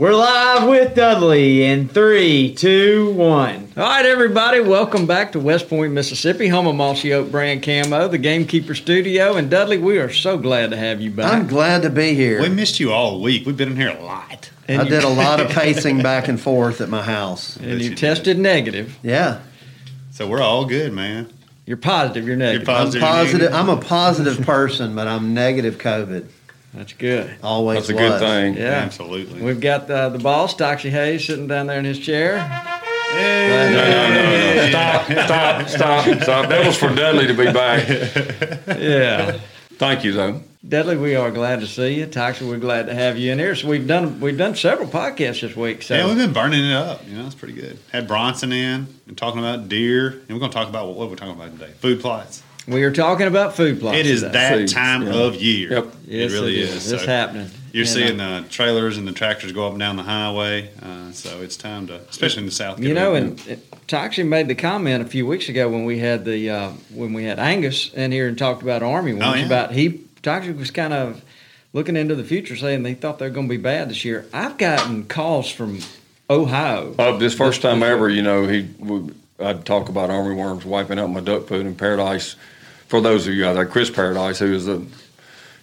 We're live with Dudley in three, two, one. All right, everybody, welcome back to West Point, Mississippi, home of Mossy Oak Brand Camo, the Gamekeeper Studio. And Dudley, we are so glad to have you back. I'm glad to be here. We missed you all week. We've been in here a lot. And I you- did a lot of pacing back and forth at my house. and Yes, you you did. tested negative. Yeah, So we're all good, man. You're positive. You're negative. You're I'm positive. positive. I'm a positive person, but I'm negative COVID. That's good. Always That's a was. good thing. Yeah. Absolutely. We've got the, the boss, Toxey Haas, sitting down there in his chair. No, no, no, no. Stop, stop, stop, stop. That was for Dudley to be back. Yeah. Thank you, though. Dudley, we are glad to see you. Toxey, we're glad to have you in here. So we've done we've done several podcasts this week. So yeah, we've been burning it up. You know, it's pretty good. Had Bronson in and talking about deer, and we're going to talk about what, what we're talking about today: food plots. We are talking about food plots. It is today. that Food, time yeah. of year. Yep. Yes, it really it is. is. It's So happening. You're And, uh, seeing the trailers and the tractors go up and down the highway, uh, so it's time to, especially in the south. You know, and them. it, Toxey made the comment a few weeks ago when we had the uh, when we had Angus in here and talked about army worms Oh, yeah. about he Toxey was kind of looking into the future, saying they thought they were going to be bad this year. I've gotten calls from Ohio. Uh, this first time ever, you know, he we, I'd talk about army worms wiping out my duck food in Paradise. For those of you out there, Chris Paradise, who is the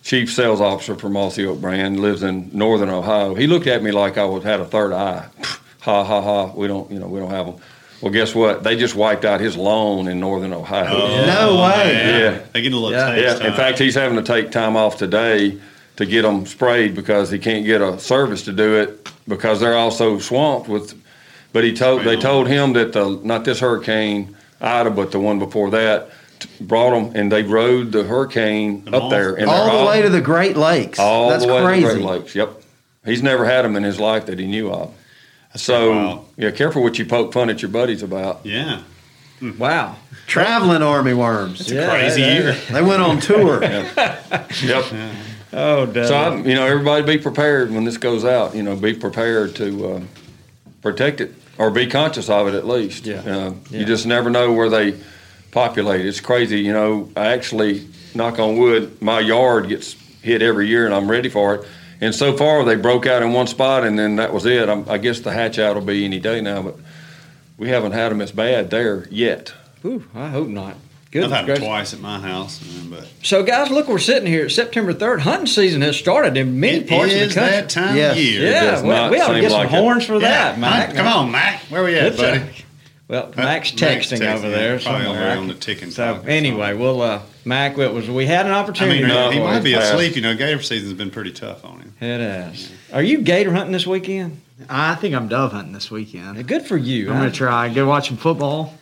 chief sales officer for Mossy Oak Brand, lives in northern Ohio. He looked at me like I was had a third eye. ha ha ha. We don't, you know, we don't have them. Well, guess what? They just wiped out his lawn in northern Ohio. Oh, No way. man. Yeah. they get a little Yeah. taste. Yeah, in fact, he's having to take time off today to get them sprayed because he can't get a service to do it because they're also swamped with. But he told they told him that the not this hurricane Ida, but the one before that t- brought them and they rode the hurricane The up there and All the way to the Great Lakes. all That's the way crazy. to the Great Lakes. Yep, he's never had them in his life that he knew of. So wild. yeah, careful what you poke fun at your buddies about. yeah, Wow. Traveling army worms. Yeah, crazy that- year. They went on tour. Yep. Oh, Dudley. So I, you know, everybody be prepared when this goes out. You know, be prepared to uh, protect it or be conscious of it at least. Yeah. Uh, Yeah. You just never know where they populate. It's crazy. You know, I actually knock on wood, my yard gets hit every year, and I'm ready for it. And so far, they broke out in one spot, and then that was it. I'm, I guess the hatch out will be any day now, but we haven't had them as bad there yet. Ooh, I hope not. Good. I've had them twice at my house, but So, guys, look, we're sitting here. September 3rd. Hunting season has started in many it parts of the country. It is that time Yes. of year. Yeah, does well, not we ought to seem get some like it. horns for that, Yeah, Mac. Come on, Mac. Where we at, It's, buddy? Well, Uh, Mac's Mac's texting, texting, over there probably somewhere. on the ticking So clock. anyway, we'll uh, Mac. It was we had an opportunity. I opportunity. mean, No, he might be it's asleep. You know, gator season's been pretty tough on him. It has. Are you gator hunting this weekend? I think I'm dove hunting this weekend. Good for you. I'm I- gonna try. Go watch some football.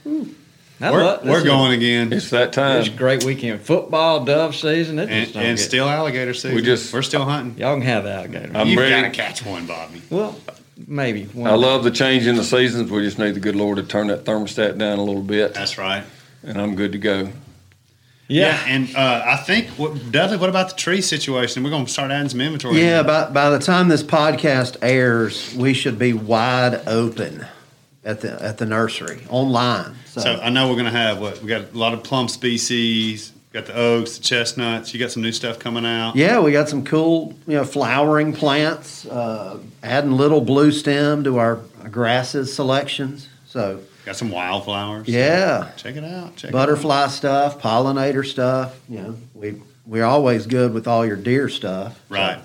I We're, love- we're is- going again, It's that time. It's a great weekend. Football, dove season. It and, and still alligator season. We just- we're still hunting. y'all can have the alligator. I'm You've got to catch one, Bobby. well, maybe. one I day. love the change in the seasons. We just need the good Lord to turn that thermostat down a little bit, That's right. and I'm good to go. Yeah. and uh, I think what, Dudley. What about the tree situation? We're going to start adding some inventory. Yeah, in. by, by the time this podcast airs, we should be wide open at the at the nursery online. So, So I know we're going to have what we got a lot of plum species. Got the oaks, the chestnuts. You got some new stuff coming out. yeah, we got some cool you know flowering plants. Uh, adding little blue stem to our grasses selections. So Got some wildflowers. yeah, Check it out. Check butterfly stuff, pollinator stuff. You know, we we're always good with all your deer stuff. It out. Right.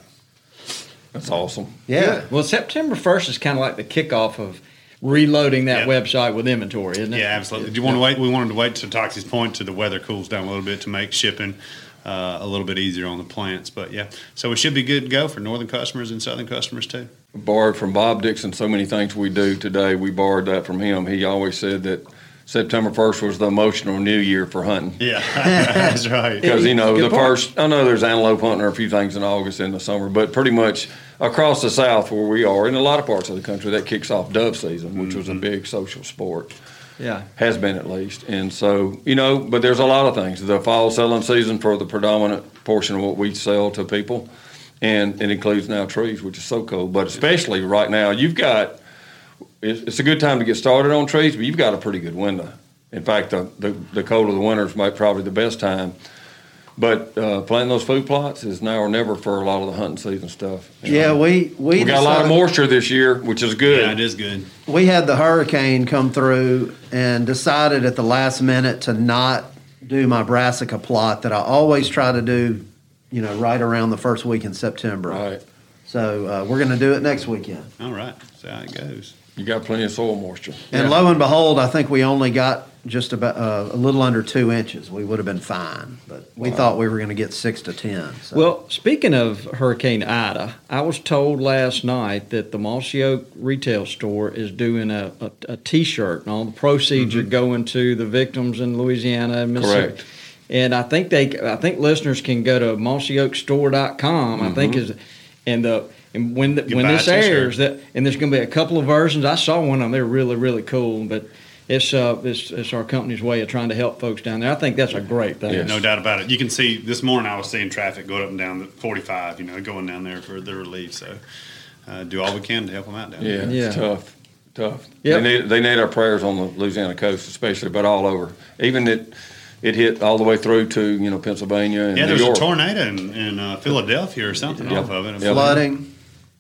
That's awesome. Yeah. Well, September 1st is kind of like the kickoff of reloading that Yeah. website with inventory, isn't it? Yeah, absolutely. Do you want to wait? We wanted to wait to Toxey's point to the weather cools down a little bit to make shipping uh, a little bit easier on the plants. But yeah, so it should be good to go for northern customers and southern customers too. borrowed from Bob Dixon so many things we do today. We borrowed that from him. He always said that September 1st was the emotional new year for hunting. Yeah, that's right. Because, you know, the point. first, I know there's antelope hunting or a few things in August in the summer, but pretty much across the South where we are, in a lot of parts of the country, that kicks off dove season, which was a mm-hmm. big social sport. Yeah. Has been at least. And so, you know, but there's a lot of things. The fall selling season for the predominant portion of what we sell to people. And it includes now trees, which is so cool. But especially right now, you've got, it's, it's a good time to get started on trees, but you've got a pretty good window. In fact, the, the, the cold of the winter is might- probably the best time. But uh, planting those food plots is now or never for a lot of the hunting season stuff. Yeah, we we, We got a lot of moisture this year, which is good. Yeah, it is good. we had the hurricane come through and decided at the last minute to not do my brassica plot that I always try to do, you know, right around the first week in September. Right. So uh, we're going to do it next weekend. All right, see how it goes. You got plenty of soil moisture. And lo and behold, I think we only got just about uh, a little under two inches. We would have been fine, but we thought we were going to get six to ten. So. Well, speaking of Hurricane Ida, I was told last night that the Mossy Oak retail store is doing a, a, a T-shirt, and all the proceeds are going to the victims in Louisiana and Mississippi. Correct. And I think they, I think listeners can go to mossyoakstore.com. I think is, and the and when the, when this t-shirt. airs, that and there's going to be a couple of versions. I saw one of them; they're really really cool, but. It's, uh, it's it's our company's way of trying to help folks down there. I think that's a great thing. Yes. No doubt about it. You can see this morning I was seeing traffic going up and down the 45. You know, going down there for the relief. So uh, do all we can to help them out down Yeah, there. Yeah. it's tough, tough. Yep. They need they need our prayers on the Louisiana coast, especially, but all over. Even it it hit all the way through to you know Pennsylvania and Yeah, New there's York. a tornado in, in uh, Philadelphia or something Yeah. off of it. Yeah. flooding.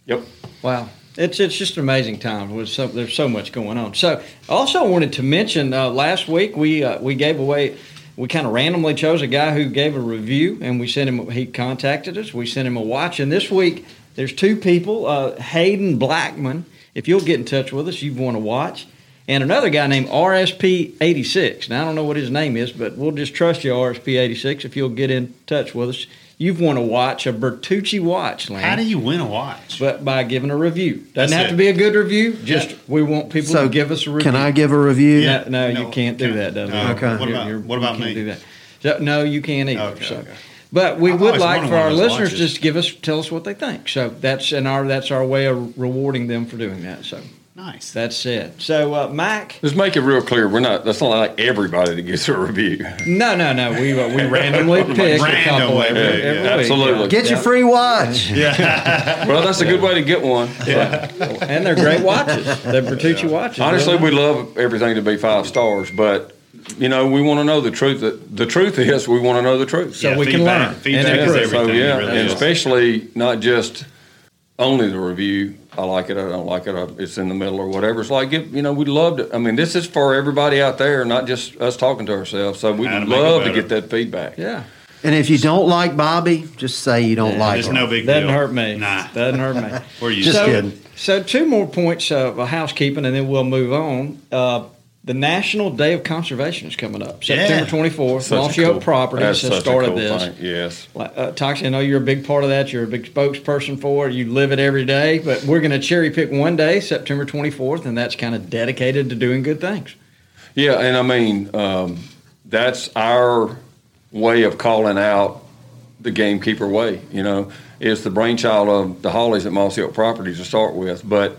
Yep. Wow. It's, it's just an amazing time. With so, there's so much going on. So, also wanted to mention uh, last week we uh, we gave away, we kind of randomly chose a guy who gave a review, and we sent him. He contacted us. We sent him a watch, and this week there's two people, uh, Hayden Blackman. If you'll get in touch with us, you've won a watch, and another guy named RSP86. Now I don't know what his name is, but we'll just trust you, RSP86. If you'll get in touch with us, you've won a watch, a Bertucci watch, Lane How do you win a watch? but by giving a review. Doesn't That's have it. to be a good review. Just Yeah. we want people So to give us a review. Can I give a review? Yeah. No, no, No, you can't do can- that. Doesn't no. it? Okay. What You're- about- you're- what about can't me? Do that. So, no, you can't either. Okay, so. okay. But we I've would like for our listeners watches. just give us tell us what they think. So that's and our that's our way of rewarding them for doing that. So nice. that's it. So uh, Mac, Let's make it real clear. We're not. That's not like everybody that gets a review. no, no, no. We uh, we randomly pick a couple every, yeah, every yeah, week. absolutely. Get your free watch. Yeah. well, that's a good way to get one. Yeah. and they're great watches. They're Bertucci watches. Honestly, we love everything to be five stars, but you know we want to know the truth. That the truth is, we want to know the truth. So Yeah, we can learn. Feedback And is everything. So yeah, really and is. especially not just only the review. I like it. I don't like it. I, it's in the middle or whatever. It's like give, you know we'd love to. I mean, this is for everybody out there, not just us talking to ourselves. So we How to would love to get that feedback. yeah. And if you don't like Bobby, just say you don't like It's her. no big deal. Doesn't deal. hurt me. Nah. Doesn't hurt me. We're used Just to it. kidding. So two more points of housekeeping, and then we'll move on. Uh, the National Day of Conservation is coming up, Yeah. September twenty fourth. Such a Mossy Oak Properties has started cool this. thing. Yes. Like, Uh, Toxey, I know you're a big part of that. You're a big spokesperson for it. You live it every day. But we're going to cherry pick one day, September 24th, and that's kind of dedicated to doing good things. Yeah, and I mean, um, that's our way of calling out the gamekeeper way. You know, it's the brainchild of the Hollies at Mossy Oak Properties to start with, but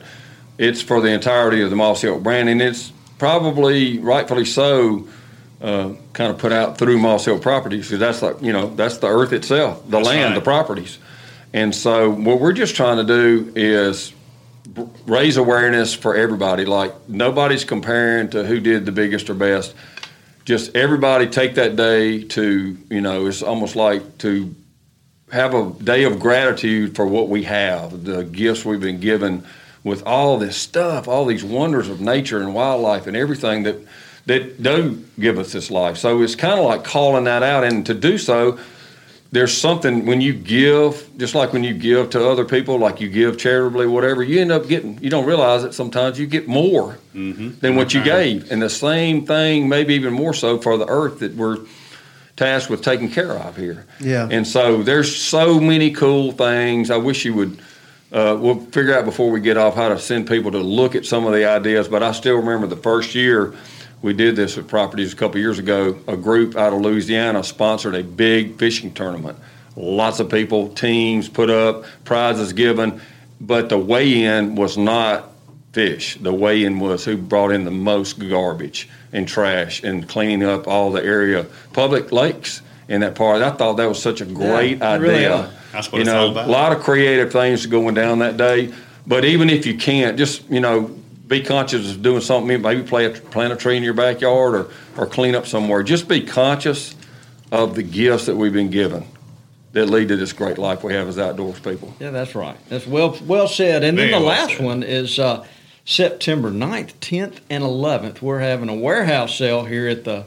it's for the entirety of the Mossy Oak brand, and it's probably rightfully so. Uh, kind of put out through Mossy Oak Properties because that's like you know that's the earth itself, the That's land, right. the properties, and so what we're just trying to do is b- raise awareness for everybody. Like nobody's comparing to who did the biggest or best. Just everybody take that day to you know it's almost like to have a day of gratitude for what we have, the gifts we've been given with all this stuff, all these wonders of nature and wildlife and everything that that do give us this life. So it's kind of like calling that out, and to do so, there's something when you give, just like when you give to other people, like you give charitably, whatever, you end up getting. You don't realize it sometimes. You get more mm-hmm. than what you mm-hmm. gave, and the same thing, maybe even more so, for the earth that we're tasked with taking care of here. Yeah. And so there's so many cool things. I wish you would. Uh, we'll figure out before we get off how to send people to look at some of the ideas. But I still remember the first year we did this at properties a couple years ago. A group out of Louisiana sponsored a big fishing tournament. Lots of people, teams put up, prizes given, but the weigh-in was not fish. The weigh-in was who brought in the most garbage and trash and cleaning up all the area public lakes in that part. I thought that was such a great Yeah, really idea. are. That's what you it's know, all about. a lot of creative things going down that day. But even if you can't, just you know, be conscious of doing something. Maybe play a, plant a tree in your backyard or or clean up somewhere. Just be conscious of the gifts that we've been given that lead to this great life we have as outdoors people. Yeah, that's right. That's well well said. And then the well last said. one is uh, September 9th, 10th, and 11th. We're having a warehouse sale here at the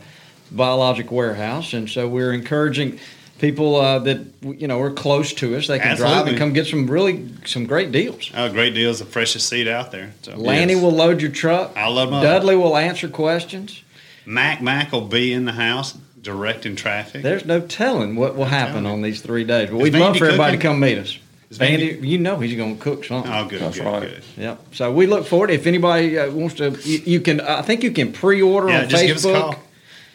Biologic Warehouse. And so we're encouraging people uh, that, you know, are close to us. They can drive and come get some really, some great deals. Oh, great deals, the freshest seed out there. So, Lanny yes. will load your truck. I'll load 'em up. Dudley will answer questions. Mac Mac will be in the house directing traffic. There's no telling what will happen on these three days. But Is we'd love Vandy for everybody to come meet us. Is Vandy, Vandy- you know he's going to cook something. oh, good, That's good, right. good. Yep. So we look forward. If anybody uh, wants to, you, you can. I think you can pre-order Yeah, on just give us a Facebook.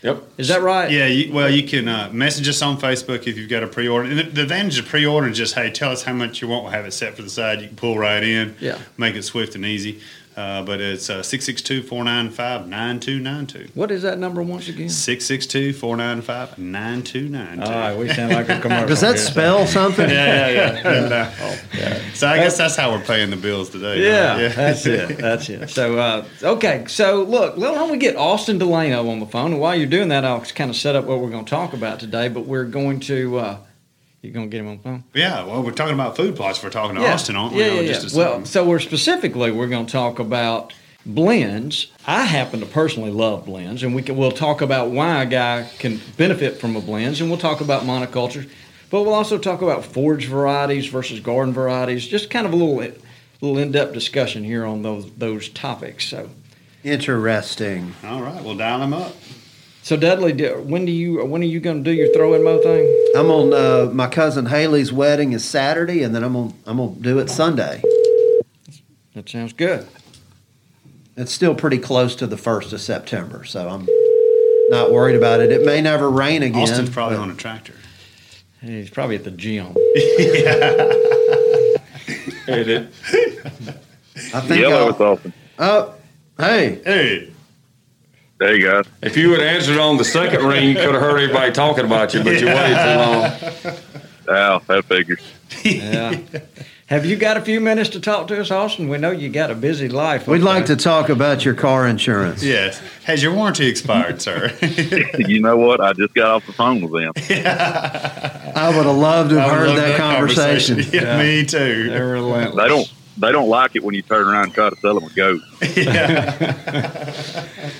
Call. Yep. Is that right? Yeah, you, well, you can uh, message us on Facebook if you've got a pre-order. And the, the advantage of pre-order is just, hey, tell us how much you want. We'll have it set for the side. You can pull right in. Yeah. Make it swift and easy. Uh, but it's uh, 662-495-9292. What is that number once again? 662-495-9292. All right, we sound like a commercial. Does that here. spell something? Yeah, yeah, yeah. And, uh, So I guess that's how we're paying the bills today. Yeah, right? that's it. That's it. So, uh, okay. So, look, why don't we get Austin Delano on the phone? And while you're doing that, I'll kind of set up what we're going to talk about today. But we're going to, uh, you're going to get him on the phone? Yeah, well, we're talking about food plots. We're talking to Austin, aren't we? Yeah, on yeah, just yeah. Well, so we're specifically we're going to talk about blends. I happen to personally love blends, and we can we'll talk about why a guy can benefit from a blends, and we'll talk about monocultures, but we'll also talk about forage varieties versus garden varieties. Just kind of a little little in depth discussion here on those those topics. So. Interesting. All right, we'll dial him up. So Dudley, when do you when are you going to do your throw and mow thing? I'm on uh, my cousin Haley's wedding is Saturday, and then I'm gonna I'm gonna do it Sunday. That sounds good. It's still pretty close to the first of September, so I'm not worried about it. It may never rain again. Austin's probably on a tractor. He's probably at the gym. It, it, I think. Yellow I'll- with Austin. Oh, hey, Hey, There you go. if you would have answered on the second ring, you could have heard everybody talking about you, but you waited too long. Wow, that figures. Yeah. Have you got a few minutes to talk to us, Austin? We know you got a busy life. we'd like there. to talk about your car insurance. yes. Has your warranty expired, sir? you know what? I just got off the phone with them. I would have loved to have heard love that, conversation. Yeah, me too. They're relentless. They don't. They don't like it when you turn around and try to sell them a goat.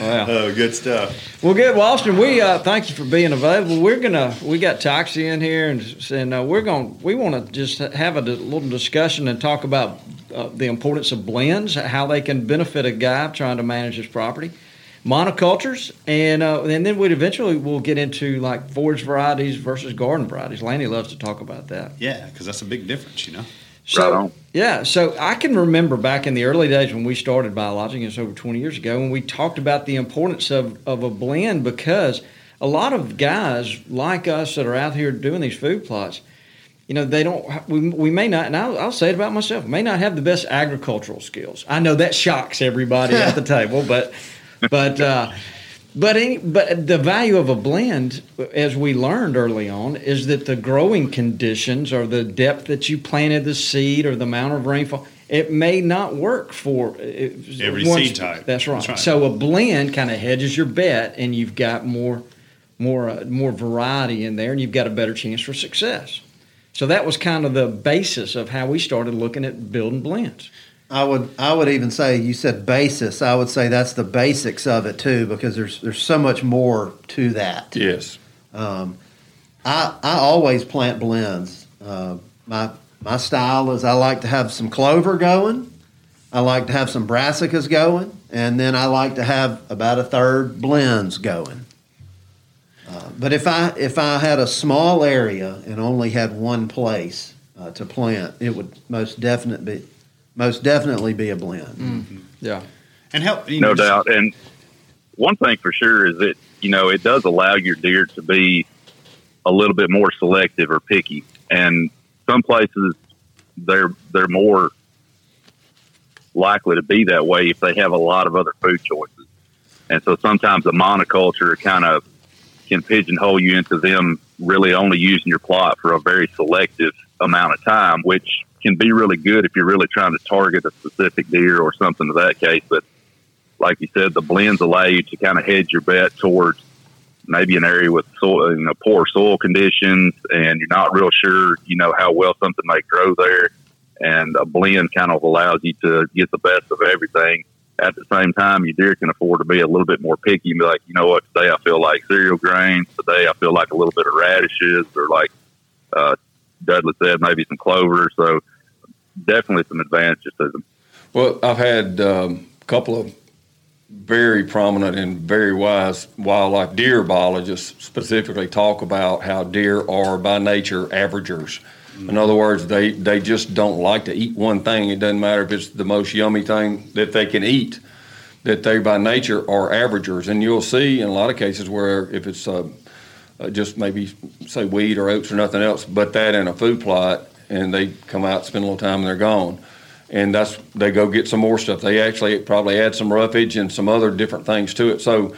Wow. Oh, good stuff. Well, good. Well, Austin, we uh, thank you for being available. We're gonna we got Toxie in here, and and uh, we're going to we want to just have a little discussion and talk about uh, the importance of blends, how they can benefit a guy trying to manage his property, monocultures, and uh, and then we'd eventually we'll get into like forage varieties versus garden varieties. Lanny loves to talk about that. Yeah, because that's a big difference, you know. So, Right on. Yeah, so I can remember back in the early days when we started biologic, it's over 20 years ago, when we talked about the importance of, of a blend because a lot of guys like us that are out here doing these food plots, you know, they don't, we, we may not, and I'll, I'll say it about myself, may not have the best agricultural skills. I know that shocks everybody at the table, but, but, uh, but any, but the value of a blend, as we learned early on, is that the growing conditions or the depth that you planted the seed or the amount of rainfall, it may not work for uh, Every once- seed type. That's right. That's right. So a blend kind of hedges your bet, and you've got more, more, uh, more variety in there, and you've got a better chance for success. So that was kind of the basis of how we started looking at building blends. I would I would even say you said basis. I would say that's the basics of it too, because there's there's so much more to that. Yes. Um, I I always plant blends. Uh, my my style is I like to have some clover going. I like to have some brassicas going, and then I like to have about a third blends going. Uh, but if I if I had a small area and only had one place uh, to plant, it would most definitely be most definitely be a blend. Mm. Yeah. And help, you no know, just- doubt. And one thing for sure is that you know it does allow your deer to be a little bit more selective or picky, and some places they're they're more likely to be that way if they have a lot of other food choices. And so sometimes the monoculture kind of can pigeonhole you into them really only using your plot for a very selective amount of time, which can be really good if you're really trying to target a specific deer or something of that case. But like you said, the blends allow you to kind of hedge your bet towards maybe an area with soil, you know, poor soil conditions, and you're not real sure, you know, how well something may grow there. And a blend kind of allows you to get the best of everything. At the same time, your deer can afford to be a little bit more picky and be like, you know what, today I feel like cereal grains. Today I feel like a little bit of radishes, or like uh, Dudley said, maybe some clover. So definitely some advantages to them. Well, I've had um, a couple of very prominent and very wise wildlife deer biologists specifically talk about how deer are by nature averagers. In other words, they, they just don't like to eat one thing. It doesn't matter if it's the most yummy thing that they can eat, that they by nature are averagers. And you'll see in a lot of cases where if it's uh, uh, just maybe say wheat or oats or nothing else, but that in a food plot, and they come out, spend a little time, and they're gone. And that's they go get some more stuff. They actually probably add some roughage and some other different things to it. So,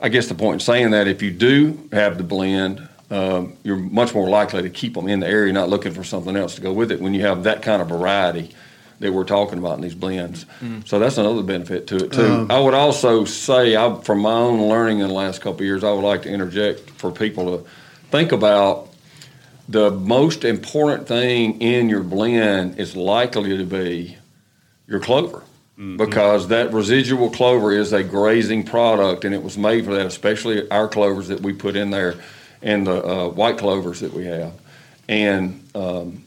I guess the point in saying that if you do have the blend, um, you're much more likely to keep them in the area, not looking for something else to go with it. When you have that kind of variety that we're talking about in these blends, so that's another benefit to it too. I would also say, I, from my own learning in the last couple of years, I would like to interject for people to think about the most important thing in your blend is likely to be your clover. Because that residual clover is a grazing product and it was made for that, especially our clovers that we put in there and the uh, white clovers that we have. And um,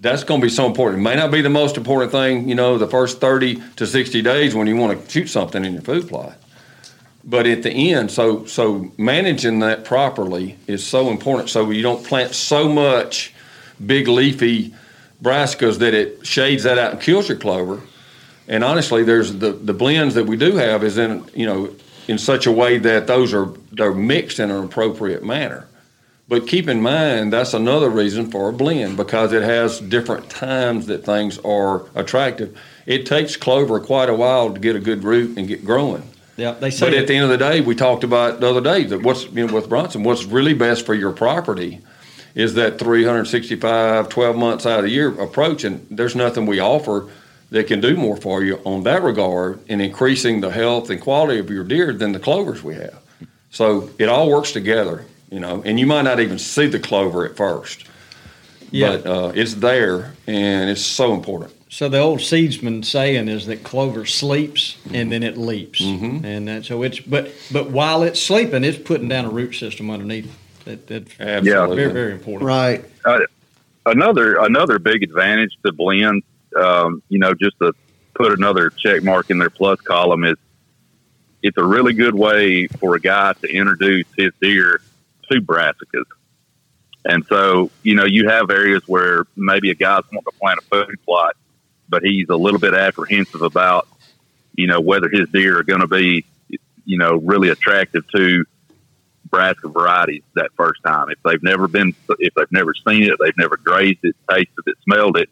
that's going to be so important. It may not be the most important thing, you know, the first 30 to 60 days when you want to shoot something in your food plot. But at the end, so so managing that properly is so important. So you don't plant so much big leafy brassicas that it shades that out and kills your clover. And honestly, there's the, the blends that we do have is in you know in such a way that those are they're mixed in an appropriate manner. But keep in mind that's another reason for a blend because it has different times that things are attractive. It takes clover quite a while to get a good root and get growing. Yeah, they say But at the end of the day, we talked about the other day that what's you know with Bronson, what's really best for your property is that 365, 12 months out of the year approach, and there's nothing we offer that can do more for you on that regard in increasing the health and quality of your deer than the clovers we have. So it all works together, you know, and you might not even see the clover at first, Yeah. but uh, it's there and it's so important. So the old seedsman saying is that clover sleeps and then it leaps, and that, so it's but but while it's sleeping, it's putting down a root system underneath. That, that's Absolutely. very very important. Right. another another big advantage to blend, um, you know, just to put another check mark in their plus column is it's a really good way for a guy to introduce his deer to brassicas. And so, you know, you have areas where maybe a guy's wanting to plant a food plot, but he's a little bit apprehensive about, you know, whether his deer are going to be, you know, really attractive to brassica varieties that first time. If they've never been, if they've never seen it, they've never grazed it, tasted it, smelled it,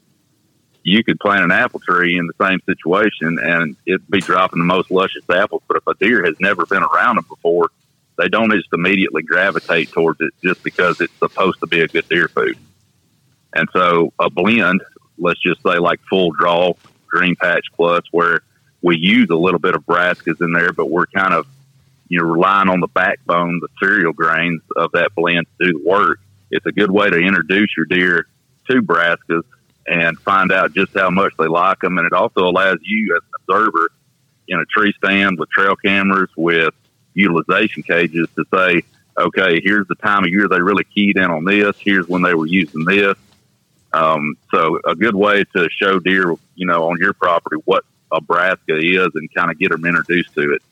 you could plant an apple tree in the same situation and it'd be dropping the most luscious apples. But if a deer has never been around them before, they don't just immediately gravitate towards it just because it's supposed to be a good deer food. And so a blend, let's just say like full draw, green patch plus, where we use a little bit of brassicas in there, but we're kind of, you know, relying on the backbone, the cereal grains of that blend to do the work. It's a good way to introduce your deer to brassicas and find out just how much they like them. And it also allows you as an observer in a tree stand with trail cameras with utilization cages to say, okay, here's the time of year they really keyed in on this. Here's when they were using this. Um, so a good way to show deer, you know, on your property what a brassica is and kind of get them introduced to it.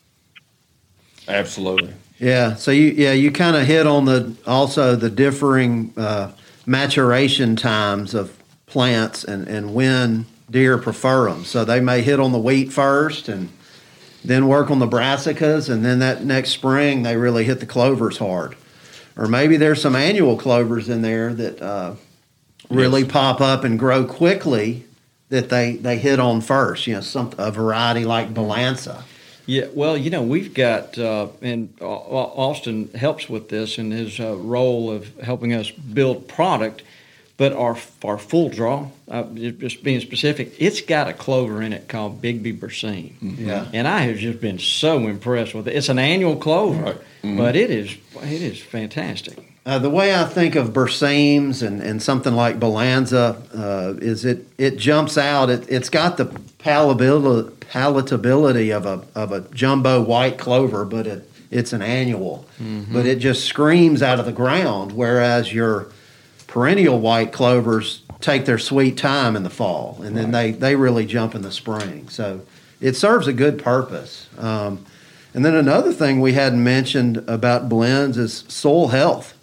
Absolutely. Yeah. So you yeah you kind of hit on the also the differing uh, maturation times of plants and and when deer prefer them. So they may hit on the wheat first and then work on the brassicas, and then that next spring they really hit the clovers hard. Or maybe there's some annual clovers in there that uh, really Yes. pop up and grow quickly that they, they hit on first. You know, some a variety like Balanza. Yeah, well, you know, we've got, uh, and Au- Au- Austin helps with this in his uh, role of helping us build product. But our our full draw, uh, just being specific, it's got a clover in it called Bigbee Berseem. Yeah. And I have just been so impressed with it. It's an annual clover, Right. Mhm. but it is it is fantastic. Uh, the way I think of Berseems and, and something like Balanza uh, is it it jumps out. It, it's got the palatability, palatability of a of a jumbo white clover, but it it's an annual. But it just screams out of the ground. Whereas your perennial white clovers take their sweet time in the fall, and then they they really jump in the spring. So it serves a good purpose. Um, and then another thing we hadn't mentioned about blends is soil health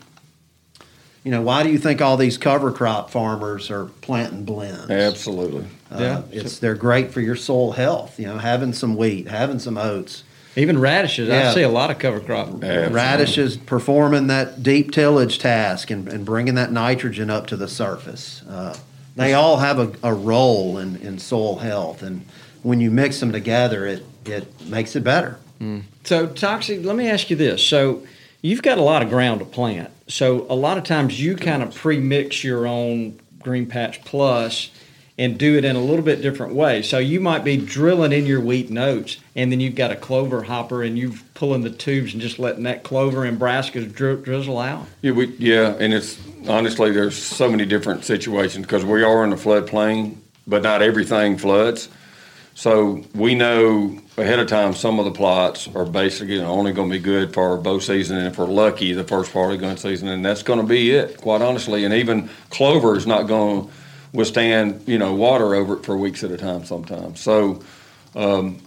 you know, why do you think all these cover crop farmers are planting blends? Absolutely. Uh, Yeah. it's they're great for your soil health. You know, having some wheat, having some oats, Even radishes, Yeah. I see a lot of cover crop. Absolutely. radishes performing that deep tillage task and, and bringing that nitrogen up to the surface. Uh, they all have a, a role in, in soil health, and when you mix them together, it it makes it better. So, Toxey, let me ask you this. So, you've got a lot of ground to plant. So, a lot of times you kind of pre-mix your own Green Patch Plus and do it in a little bit different way. So, you might be drilling in your wheat oats, and then you've got a clover hopper, and you're pulling the tubes and just letting that clover and brassicas dri- drizzle out. Yeah, we, yeah, and it's honestly there's so many different situations because we are in a floodplain, but not everything floods. So we know ahead of time some of the plots are basically only going to be good for bow season, and if we're lucky, the first part of gun season, and that's going to be it, quite honestly. And even clover is not going to withstand you know water over it for weeks at a time sometimes. So um,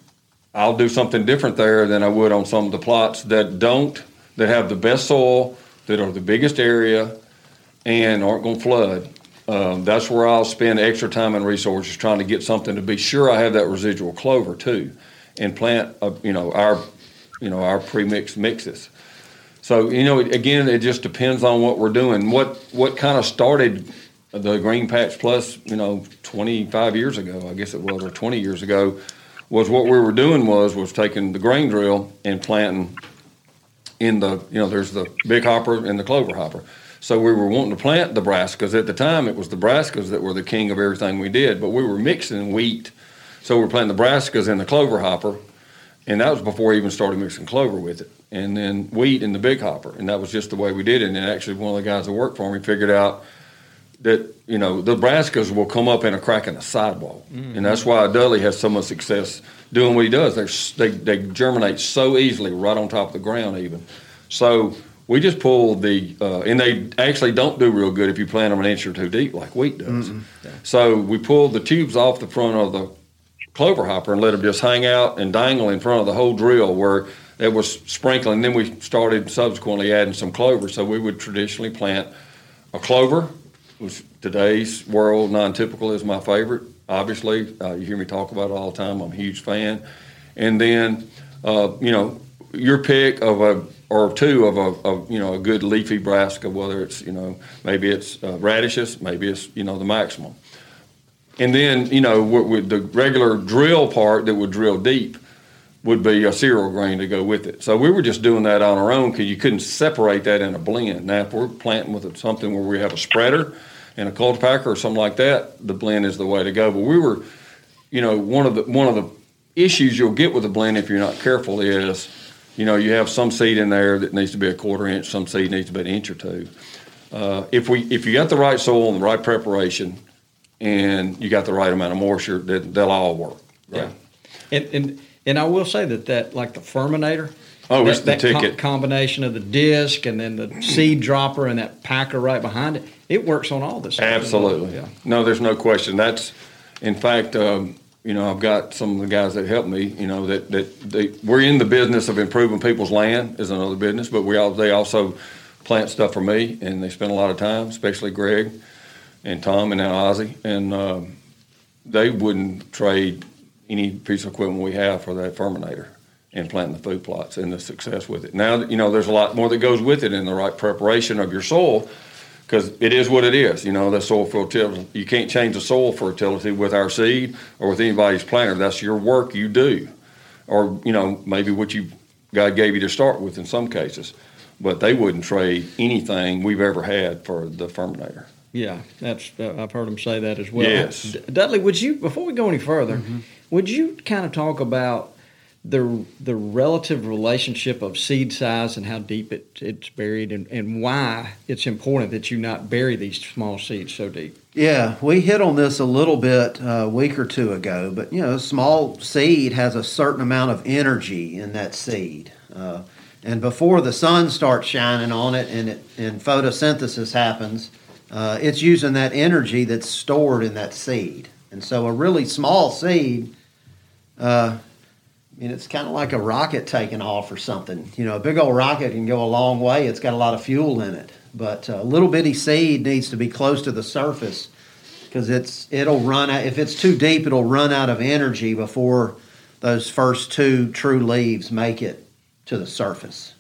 I'll do something different there than I would on some of the plots that don't, that have the best soil, that are the biggest area, and aren't going to flood. Um, that's where I'll spend extra time and resources trying to get something to be sure I have that residual clover too, and plant, uh, you know, our, you know, our pre-mixed mixes. So you know, again, it just depends on what we're doing. What what kind of started the Green Patch Plus, you know, 25 years ago, I guess it was, or 20 years ago, was what we were doing was was taking the grain drill and planting in the you know there's the big hopper and the clover hopper. So we were wanting to plant the brassicas. At the time, it was the brassicas that were the king of everything we did, but we were mixing wheat. So we were planting the brassicas in the clover hopper, and that was before we even started mixing clover with it. And then wheat in the big hopper, and that was just the way we did it. And actually, one of the guys that worked for me figured out that you know the brassicas will come up in a crack in the sidewall, and that's why Dudley has so much success doing what he does. They're, they they germinate so easily right on top of the ground, even. So we just pull the uh, and they actually don't do real good if you plant them an inch or two deep like wheat does. So we pulled the tubes off the front of the clover hopper and let them just hang out and dangle in front of the whole drill where it was sprinkling. Then we started subsequently adding some clover. So we would traditionally plant a clover, today's world non-typical is my favorite. Obviously, uh, you hear me talk about it all the time. I'm a huge fan. And then, uh, you know, your pick of a or two of a of, you know a good leafy brassica, whether it's you know maybe it's uh, radishes, maybe it's you know the maximum. And then, you know, with, with the regular drill part that would drill deep would be a cereal grain to go with it. So we were just doing that on our own because you couldn't separate that in a blend. Now, if we're planting with something where we have a spreader and a cultipacker or something like that, the blend is the way to go. But we were, you know, one of the one of the issues you'll get with a blend if you're not careful is, you know, you have some seed in there that needs to be a quarter inch, some seed needs to be an inch or two. Uh, if we if you got the right soil and the right preparation, and you got the right amount of moisture, that they'll all work. Yeah. And, and and I will say that that like the Firminator. Oh, that, it's the that com- ticket. combination of the disc and then the seed dropper and that packer right behind it. It works on all this. stuff. Absolutely. Yeah. No, there's no question. That's, in fact, um, you know, I've got some of the guys that help me. You know, that that they, we're in the business of improving people's land is another business, but we all they also plant stuff for me, and they spend a lot of time, especially Greg and Tom and now Ozzy, and um, they wouldn't trade any piece of equipment we have for that Firminator and planting the food plots and the success with it. Now, you know, there's a lot more that goes with it in the right preparation of your soil because it is what it is. You know, the soil fertility. You can't change the soil fertility with our seed or with anybody's planter. That's your work you do, or you know, maybe what you God gave you to start with in some cases. But they wouldn't trade anything we've ever had for the Firminator. Yeah, that's uh, I've heard them say that as well. Yes. D- Dudley, would you before we go any further, Mm-hmm. Would you kind of talk about the the relative relationship of seed size and how deep it, it's buried and, and why it's important that you not bury these small seeds so deep? Yeah, we hit on this a little bit uh, a week or two ago, but you know, small seed has a certain amount of energy in that seed. Uh, and before the sun starts shining on it and, it, and photosynthesis happens, uh, it's using that energy that's stored in that seed. And so a really small seed, uh, I mean, it's kind of like a rocket taking off or something. You know, a big old rocket can go a long way. It's got a lot of fuel in it, but a little bitty seed needs to be close to the surface because it's it'll run out. If it's too deep, it'll run out of energy before those first two true leaves make it to the surface.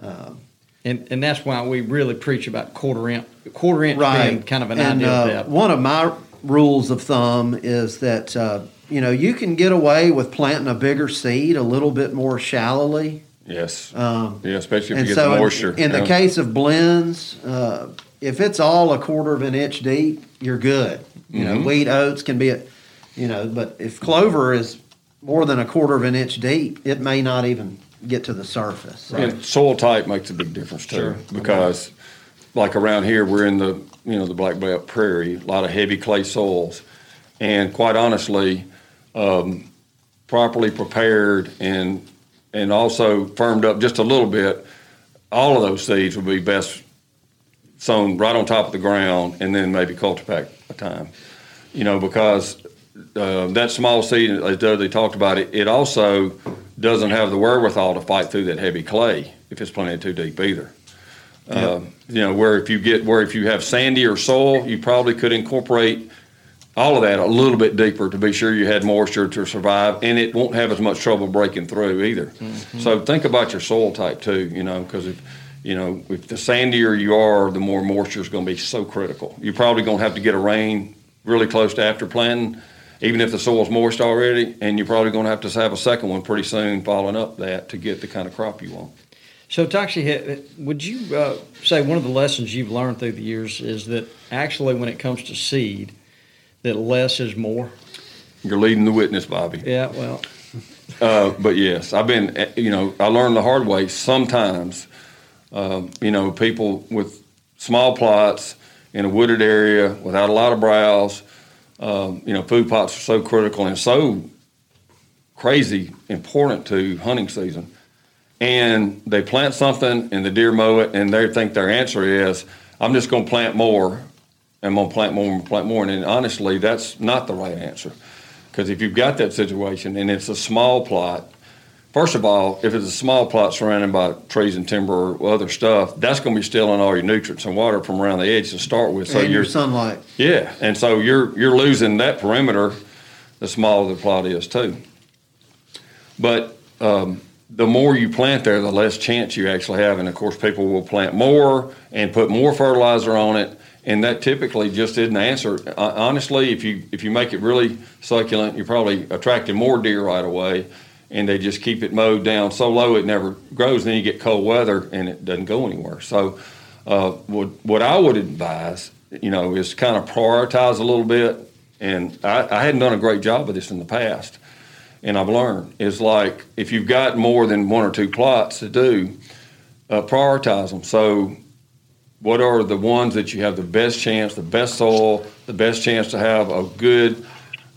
Um, And and that's why we really preach about quarter inch quarter inch being right, kind of an and, ideal uh, depth. One of my rules of thumb is that uh, you know you can get away with planting a bigger seed a little bit more shallowly. Yes. Um, yeah, especially if you get so the in- moisture. In, the yeah. case of blends, uh, if it's all a quarter of an inch deep, you're good. You know, Mhm. wheat, oats can be, a, you know, but if clover is more than a quarter of an inch deep, it may not even get to the surface. And soil type makes a big difference too, Sure. because like around here, we're in the you know the Black Belt Prairie, a lot of heavy clay soils, and quite honestly, um, properly prepared and and also firmed up just a little bit, all of those seeds would be best sown right on top of the ground and then maybe cultipack a time, you know, because uh, that small seed, as Dudley talked about it, it also doesn't have the wherewithal to fight through that heavy clay if it's planted too deep either. Um, you know, where if you get where if you have sandier soil, you probably could incorporate all of that a little bit deeper to be sure you had moisture to survive, and it won't have as much trouble breaking through either. So think about your soil type too. You know, because if you know if the sandier you are, the more moisture is going to be so critical. You're probably going to have to get a rain really close to after planting, even if the soil's moist already, and you're probably going to have to have a second one pretty soon following up that to get the kind of crop you want. So, Toxey, would you uh, say one of the lessons you've learned through the years is that actually, when it comes to seed, that less is more? You're leading the witness, Bobby. Yeah, well, Uh, but yes, I've been, eh, you know, I learned the hard way sometimes. Um, you know, people with small plots in a wooded area without a lot of browse, um, you know, food plots are so critical and so crazy important to hunting season. And they plant something and the deer mow it, and they think their answer is, I'm just going to plant more, I'm going to plant more and plant more. And honestly, that's not the right answer. Because if you've got that situation and it's a small plot, first of all, if it's a small plot surrounded by trees and timber or other stuff, that's going to be stealing all your nutrients and water from around the edge to start with. So and your sunlight. yeah, and so you're you're losing that perimeter. The smaller the plot is too. But um, the more you plant there, the less chance you actually have. And of course, people will plant more and put more fertilizer on it, and that typically just isn't the answer. Uh, honestly, if you if you make it really succulent, you're probably attracting more deer right away. And they just keep it mowed down so low it never grows. Then you get cold weather and it doesn't go anywhere. So, uh, what what I would advise, you know, is kind of prioritize a little bit. And I, I hadn't done a great job of this in the past and I've learned is like if you've got more than one or two plots to do, uh, prioritize them. So what are the ones that you have the best chance, the best soil, the best chance to have a good,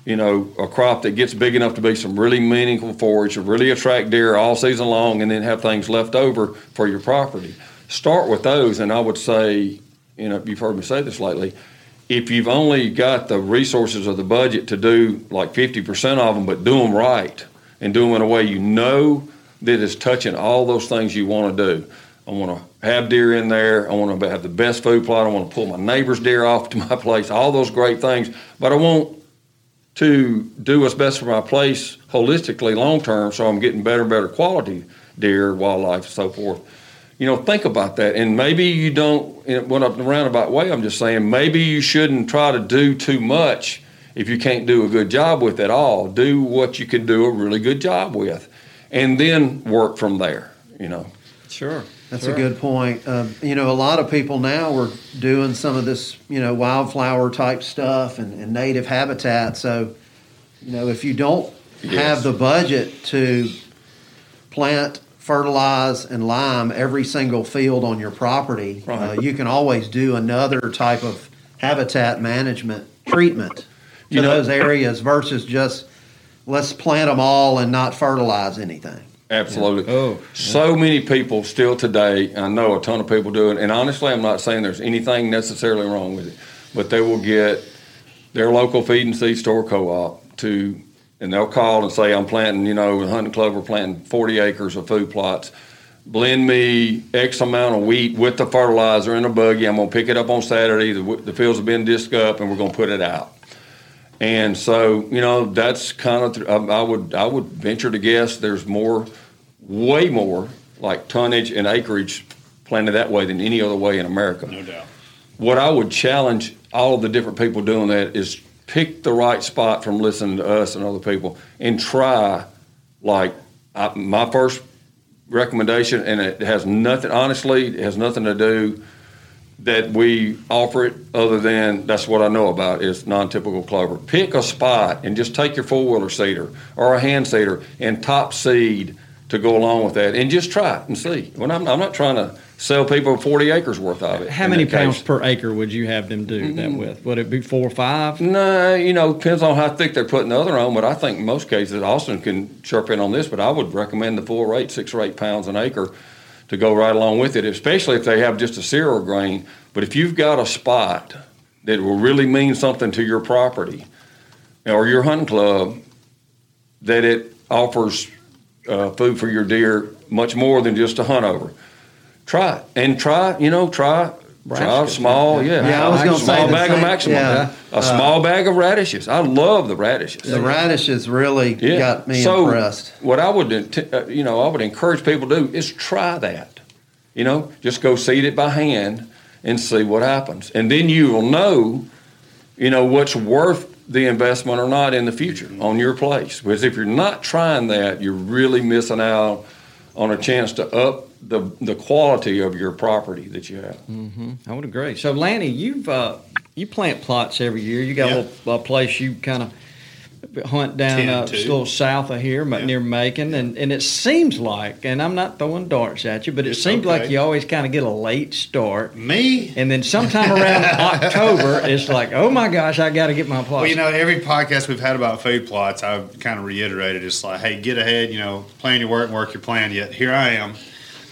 you know, a crop that gets big enough to be some really meaningful forage, to really attract deer all season long, and then have things left over for your property. Start with those, and I would say, you know, you've heard me say this lately. If you've only got the resources of the budget to do like 50% of them, but do them right and do them in a way you know that is touching all those things you want to do. I want to have deer in there. I want to have the best food plot. I want to pull my neighbor's deer off to my place. All those great things, but I want to do what's best for my place holistically, long term, so I'm getting better and better quality deer, wildlife, and so forth. You know, think about that. And maybe you don't, in a roundabout way, I'm just saying, maybe you shouldn't try to do too much if you can't do a good job with it all. Do what you can do a really good job with, and then work from there, you know. Sure. That's sure. a good point. Um, you know, a lot of people now are doing some of this, you know, wildflower type stuff and, and native habitat. So, you know, if you don't Yes. have the budget to plant, fertilize, and lime every single field on your property, uh, you can always do another type of habitat management treatment to You know- those areas versus just let's plant them all and not fertilize anything. Absolutely. Oh, So many people still today, I know a ton of people do it, and honestly, I'm not saying there's anything necessarily wrong with it, but they will get their local feed and seed store co-op to, and they'll call and say, I'm planting, you know, hunting club, we're planting 40 acres of food plots. Blend me X amount of wheat with the fertilizer in a buggy. I'm gonna pick it up on Saturday. The, the fields have been disc up, and we're gonna put it out. And so, you know, that's kind of, th- I I would, I would venture to guess there's more, way more, like tonnage and acreage planted that way than any other way in America. No doubt. What I would challenge all of the different people doing that is pick the right spot from listening to us and other people and try, like, I, my first recommendation, and it has nothing, honestly, it has nothing to do that we offer it other than that's what I know about is non-typical clover. Pick a spot and just take your four-wheeler seeder or a hand seeder and top seed to go along with that and just try it and see. When I'm, I'm not trying to sell people 40 acres worth of it. How many pounds per acre would you have them do that mm-hmm. with? Would it be four or five? No, you know, depends on how thick they're putting the other on, but I think in most cases, Austin can chirp in on this, but I would recommend the full rate, six or eight pounds an acre, to go right along with it, especially if they have just a cereal grain. But if you've got a spot that will really mean something to your property or your hunting club, that it offers uh, food for your deer much more than just a hunt over. Try it and try, you know, try try a small, yeah, Yeah, I was gonna say small the bag of maximum, yeah. a small bag of radishes. I love the radishes. The radishes really Yeah. got me so impressed. What I would, uh, you know, I would encourage people to do is try that. You know, just go seed it by hand and see what happens, and then you will know, you know, what's worth the investment or not in the future on your place. Because if you're not trying that, you're really missing out on a chance to up the the quality of your property that you have. I would agree. So, Lanny, you've uh, you plant plots every year. You got Yeah. a little a place you kind of hunt down Tend uh, just a little south of here, but Yeah. near Macon, and and it seems like, and I'm not throwing darts at you, but it It's seems like you always kind of get a late start. Me? And then sometime around October, it's like, oh my gosh, I got to get my plots. Well, you know, every podcast we've had about food plots, I've kind of reiterated it's like, hey, get ahead, you know, plan your work and work your plan. Yet here I am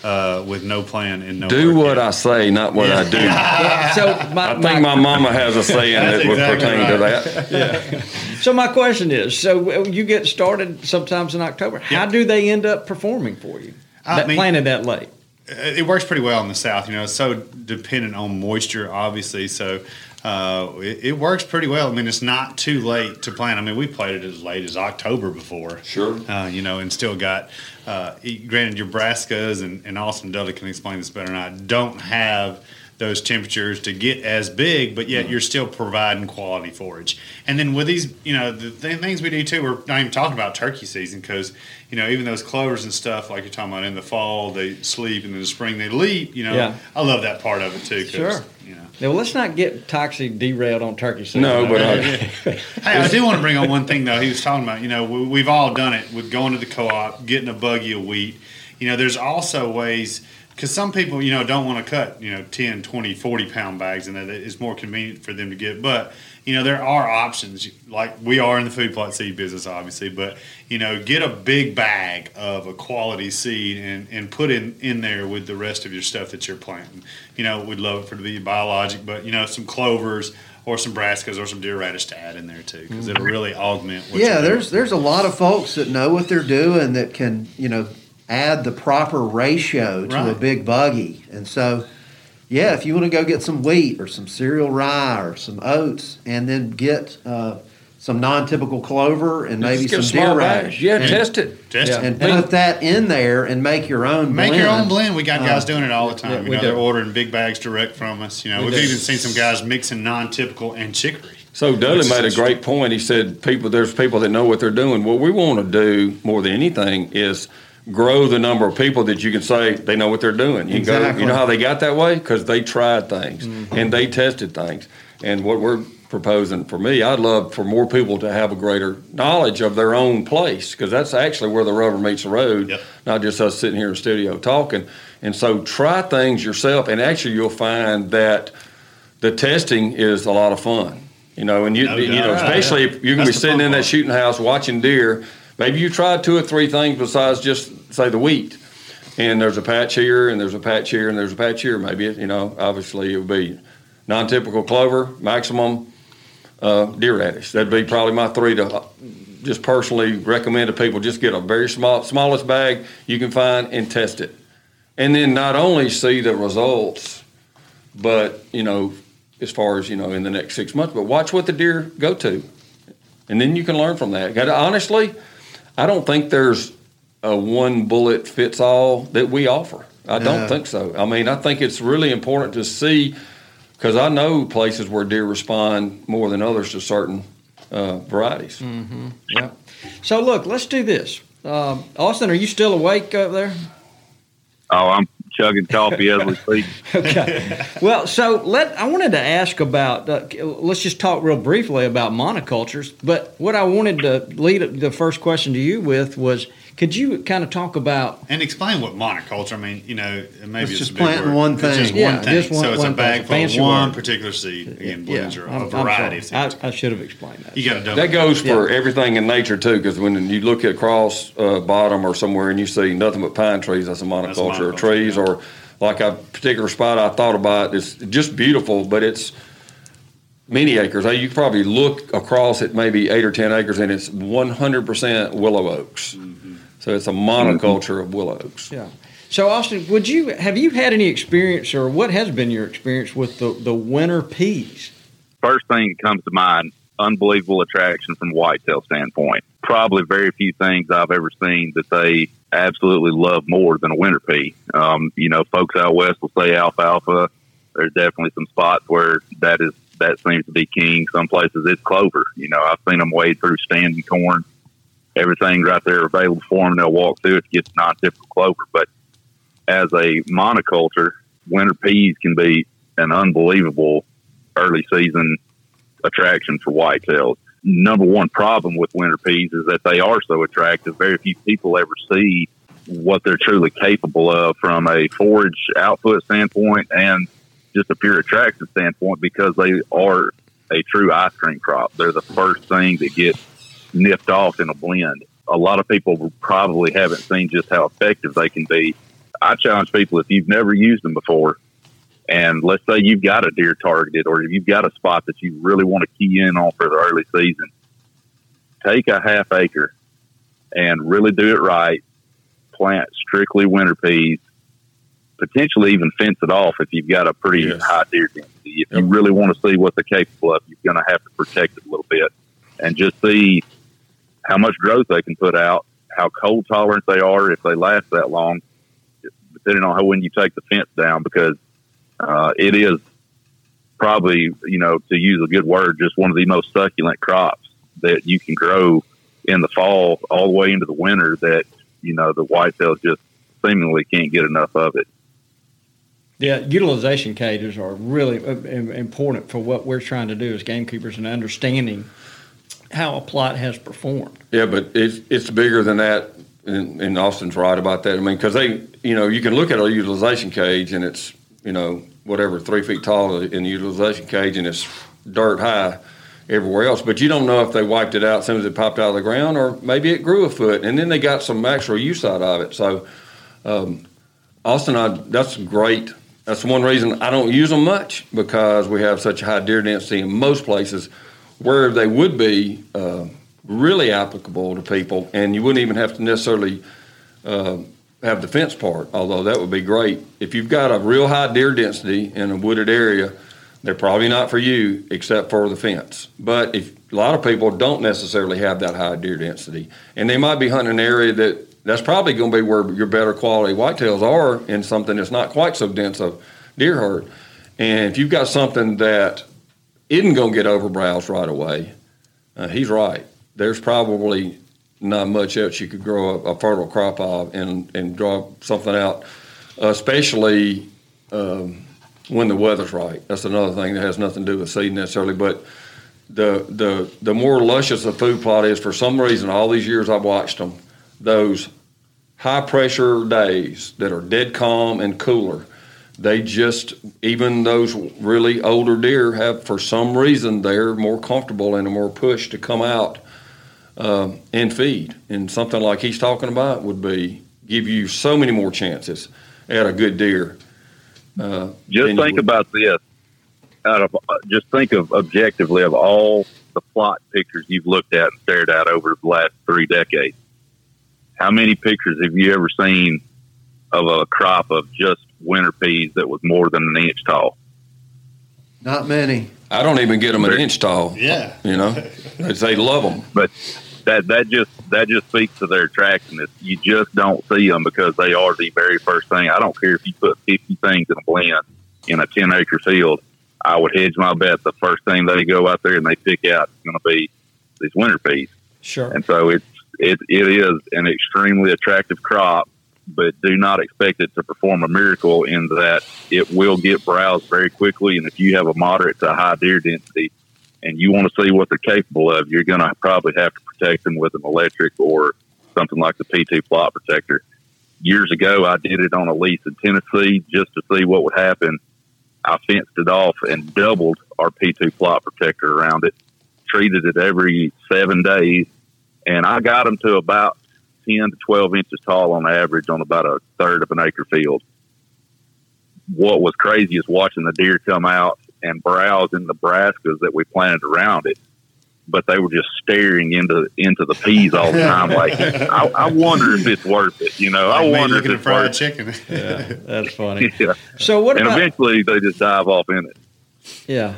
uh, with no plan and no Do work what yet. I say, not what I do. Yeah, so my, I think my mama has a saying that That's would exactly pertain to right. that. So my question is, so uh, you get started sometimes in October. How do they end up performing for you? I that mean- planted that late. it works pretty well in the south. You know, it's so dependent on moisture, obviously. So uh, it, it works pretty well. I mean, it's not too late to plant. I mean, we planted as late as October before. Sure. Uh, you know, and still got. Uh, granted, your brassicas and, and Austin Dudley can explain this better than I. Don't have those temperatures to get as big, but yet you're still providing quality forage. And then with these, you know, the th- things we do too, we're not even talking about turkey season because, you know, even those clovers and stuff, like you're talking about in the fall, they sleep, and in the spring they leap. You know, Yeah. I love that part of it too. 'cause, Sure. You know. Now, let's not get Toxey derailed on turkey season. No, but I, Hey, I do want to bring on one thing though. He was talking about, you know, we, we've all done it with going to the co-op, getting a buggy of wheat. You know, there's also ways because some people, you know, don't want to cut, you know, 10, 20, 40 pound bags and that it's more convenient for them to get. But, you know, there are options like we are in the food plot seed business, obviously, but, you know, get a big bag of a quality seed and, and put in, in there with the rest of your stuff that you're planting. You know, we'd love it for it to be biologic, but, you know, some clovers or some brassicas or some deer radish to add in there too, because it'll mm-hmm. really augment what yeah, you're doing. there's there's a lot of folks that know what they're doing that can you know add the proper ratio to a big buggy, and so yeah, if you want to go get some wheat or some cereal rye or some oats, and then get uh, some non-typical clover and maybe Just get a some deer small radish, Yeah, and, test it. Test it. and put that in there and make your own. Make blend. your own blend. We got guys Uh, doing it all the time. yeah, you know, they're ordering big bags direct from us. You know, We we've do. even seen some guys mixing non-typical and chicory. So Dudley made a great point. He said, "People, there's people that know what they're doing. What we want to do more than anything is grow the number of people that you can say they know what they're doing. You go, you know how they got that way because they tried things and they tested things. And what we're proposing for me, I'd love for more people to have a greater knowledge of their own place because that's actually where the rubber meets the road. Yep. Not just us sitting here in the studio talking. And so try things yourself, and actually you'll find that the testing is a lot of fun. You know, and you, No you know, especially if you're going to be sitting in that shooting house watching deer. Maybe you tried two or three things besides just say the wheat, and there's a patch here, and there's a patch here, and there's a patch here. Maybe it, you know, obviously it would be non-typical clover, maximum uh, deer radish. That'd be probably my three to uh, just personally recommend to people. Just get a very small, smallest bag you can find and test it, and then not only see the results, but you know, as far as you know, in the next six months, but watch what the deer go to, and then you can learn from that. Got honestly, I don't think there's a one bullet fits all that we offer. I No. don't think so. I mean, I think it's really important to see because I know places where deer respond more than others to certain uh, varieties. Yeah. So look, let's do this. Um, Austin, are you still awake up there? Oh, I'm chugging coffee as we speak. Okay. well, so let I wanted to ask about. Uh, let's just talk real briefly about monocultures. But what I wanted to lead the first question to you with was, could you kind of talk about? And explain what monoculture. I mean, you know, maybe It's it's, just a planting word. one It's just thing. Yeah, one thing. just one- so it's one a bag thing. full of one word. particular seed. Again, blends are I'm- a I'm variety of seeds. I, I should have explained that. you got to double. That goes for everything in nature too, because when you look at cross uh, bottom or somewhere and you see nothing but pine trees, that's a That's a monoculture. or trees, yeah. or like a particular spot I thought about, it's just beautiful, but it's many acres. You could probably look across at maybe eight or ten acres, and it's 100% willow oaks. Mm-hmm. So it's a monoculture of willow oaks. Yeah. So Austin, would you have you had any experience, or what has been your experience with the the winter peas? First thing that comes to mind, unbelievable attraction from a whitetail standpoint. Probably very few things I've ever seen that they absolutely love more than a winter pea. Um, you know, folks out west will say alfalfa. There's definitely some spots where that is that seems to be king. Some places it's clover. You know, I've seen them wade through standing corn. Everything's right there available for them. They'll walk through it to get non-typical clover. But as a monoculture, winter peas can be an unbelievable early season attraction for whitetails. Number one problem with winter peas is that they are so attractive. Very few people ever see what they're truly capable of from a forage output standpoint and just a pure attraction standpoint because they are a true ice cream crop. They're the first thing that get nipped off in a blend. A lot of people probably haven't seen just how effective they can be. I challenge people if you've never used them before, and let's say you've got a deer targeted or you've got a spot that you really want to key in on for the early season, take a half acre and really do it right. Plant strictly winter peas, potentially even fence it off if you've got a pretty Yes. high deer density. If you really want to see what they're capable of, you're going to have to protect it a little bit and just see how much growth they can put out, how cold tolerant they are if they last that long, depending on how when you take the fence down, because uh, it is probably, you know, to use a good word, just one of the most succulent crops that you can grow in the fall all the way into the winter that, you know, the whitetails just seemingly can't get enough of it. Yeah, utilization cages are really uh, important for what we're trying to do as gamekeepers and understanding how a plot has performed. Yeah, but it's it's bigger than that and, and Austin's right about that. I mean, because they, you know, you can look at a utilization cage and it's, you know, whatever, three feet tall in the utilization cage and it's dirt high everywhere else. But you don't know if they wiped it out as soon as it popped out of the ground or maybe it grew a foot and then they got some actual use out of it. So, um, Austin, I, that's great. That's one reason I don't use them much because we have such a high deer density in most places where they would be uh, really applicable to people, and you wouldn't even have to necessarily uh, have the fence part, although that would be great. If you've got a real high deer density in a wooded area, they're probably not for you except for the fence. But if a lot of people don't necessarily have that high deer density, and they might be hunting an area that that's probably going to be where your better quality whitetails are in something that's not quite so dense of deer herd. And if you've got something that isn't going to get overbrowsed right away, uh, he's right. There's probably not much else you could grow a, a fertile crop of and, and draw something out, especially um, when the weather's right. That's another thing that has nothing to do with seed necessarily, but the the the more luscious the food plot is, for some reason, all these years I've watched them, those high pressure days that are dead calm and cooler, they just even those really older deer have for some reason they're more comfortable and more pushed to come out uh, and feed. And something like he's talking about would be give you so many more chances at a good deer. Uh, just think about this. Out of just think of objectively of all the plot pictures you've looked at and stared at over the last three decades how many pictures have you ever seen of a crop of just winter peas that was more than an inch tall? Not many. I don't even get them an inch tall. Yeah, you know, they love them. But that that just that just speaks to their attractiveness. You just don't see them because they are the very first thing. I don't care if you put fifty things in a blend in a ten acre field. I would hedge my bet the first thing they go out there and they pick out is going to be these winter peas. Sure. And so it's it, it is an extremely attractive crop, but do not expect it to perform a miracle in that it will get browsed very quickly. And if you have a moderate to high deer density and you want to see what they're capable of, you're going to probably have to protect them with an electric or something like the P2 plot protector. Years ago, I did it on a lease in Tennessee just to see what would happen. I fenced it off and doubled our P2 plot protector around it, treated it every seven days, and I got them to about 10 to 12 inches tall on average on about a third of an acre field. What was crazy is watching the deer come out and browse in the brassicas that we planted around it, but they were just staring into into the peas all the time. Like, I, I wonder if it's worth it. You know, like I wonder if it's fried worth chicken. Yeah, that's funny. yeah. So what And about? eventually, they just dive off in it. Yeah.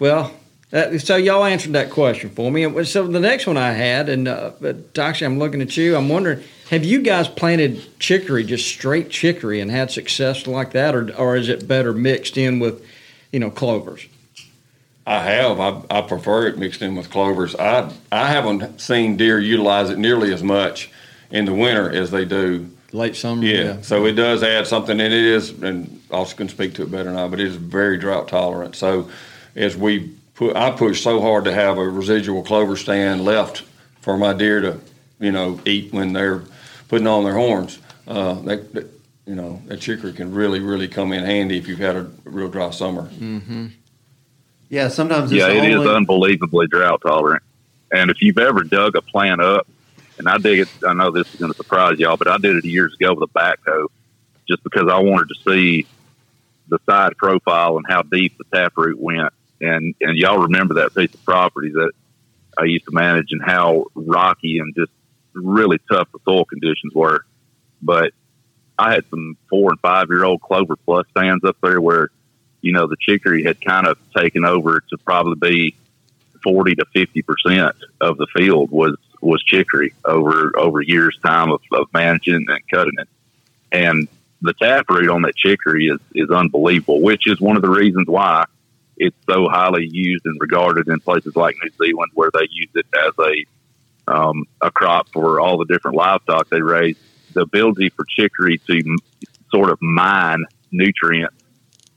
Well, uh, so y'all answered that question for me. And So the next one I had, and uh, actually I'm looking at you. I'm wondering, have you guys planted chicory, just straight chicory, and had success like that, or or is it better mixed in with, you know, clovers? I have. I, I prefer it mixed in with clovers. I I haven't seen deer utilize it nearly as much in the winter as they do. Late summer. Yeah. So it does add something, and it is, and Austin can speak to it better than I, but it is very drought tolerant. So as we I push so hard to have a residual clover stand left for my deer to, you know, eat when they're putting on their horns. Uh, that, that, you know, that chicory can really, really come in handy if you've had a real dry summer. Mm-hmm. Yeah, sometimes it's Yeah, it is only, unbelievably drought tolerant. And if you've ever dug a plant up, and I dig it, I know this is going to surprise y'all, but I did it years ago with a backhoe, just because I wanted to see the side profile and how deep the taproot went. And and y'all remember that piece of property that I used to manage and how rocky and just really tough the soil conditions were. But I had some four and five year old clover plus stands up there where, you know, the chicory had kind of taken over to probably be forty to fifty percent of the field was was chicory over over years time of, of managing and cutting it. And the taproot on that chicory is is unbelievable, which is one of the reasons why it's so highly used and regarded in places like New Zealand, where they use it as a um, a crop for all the different livestock they raise. The ability for chicory to m- sort of mine nutrients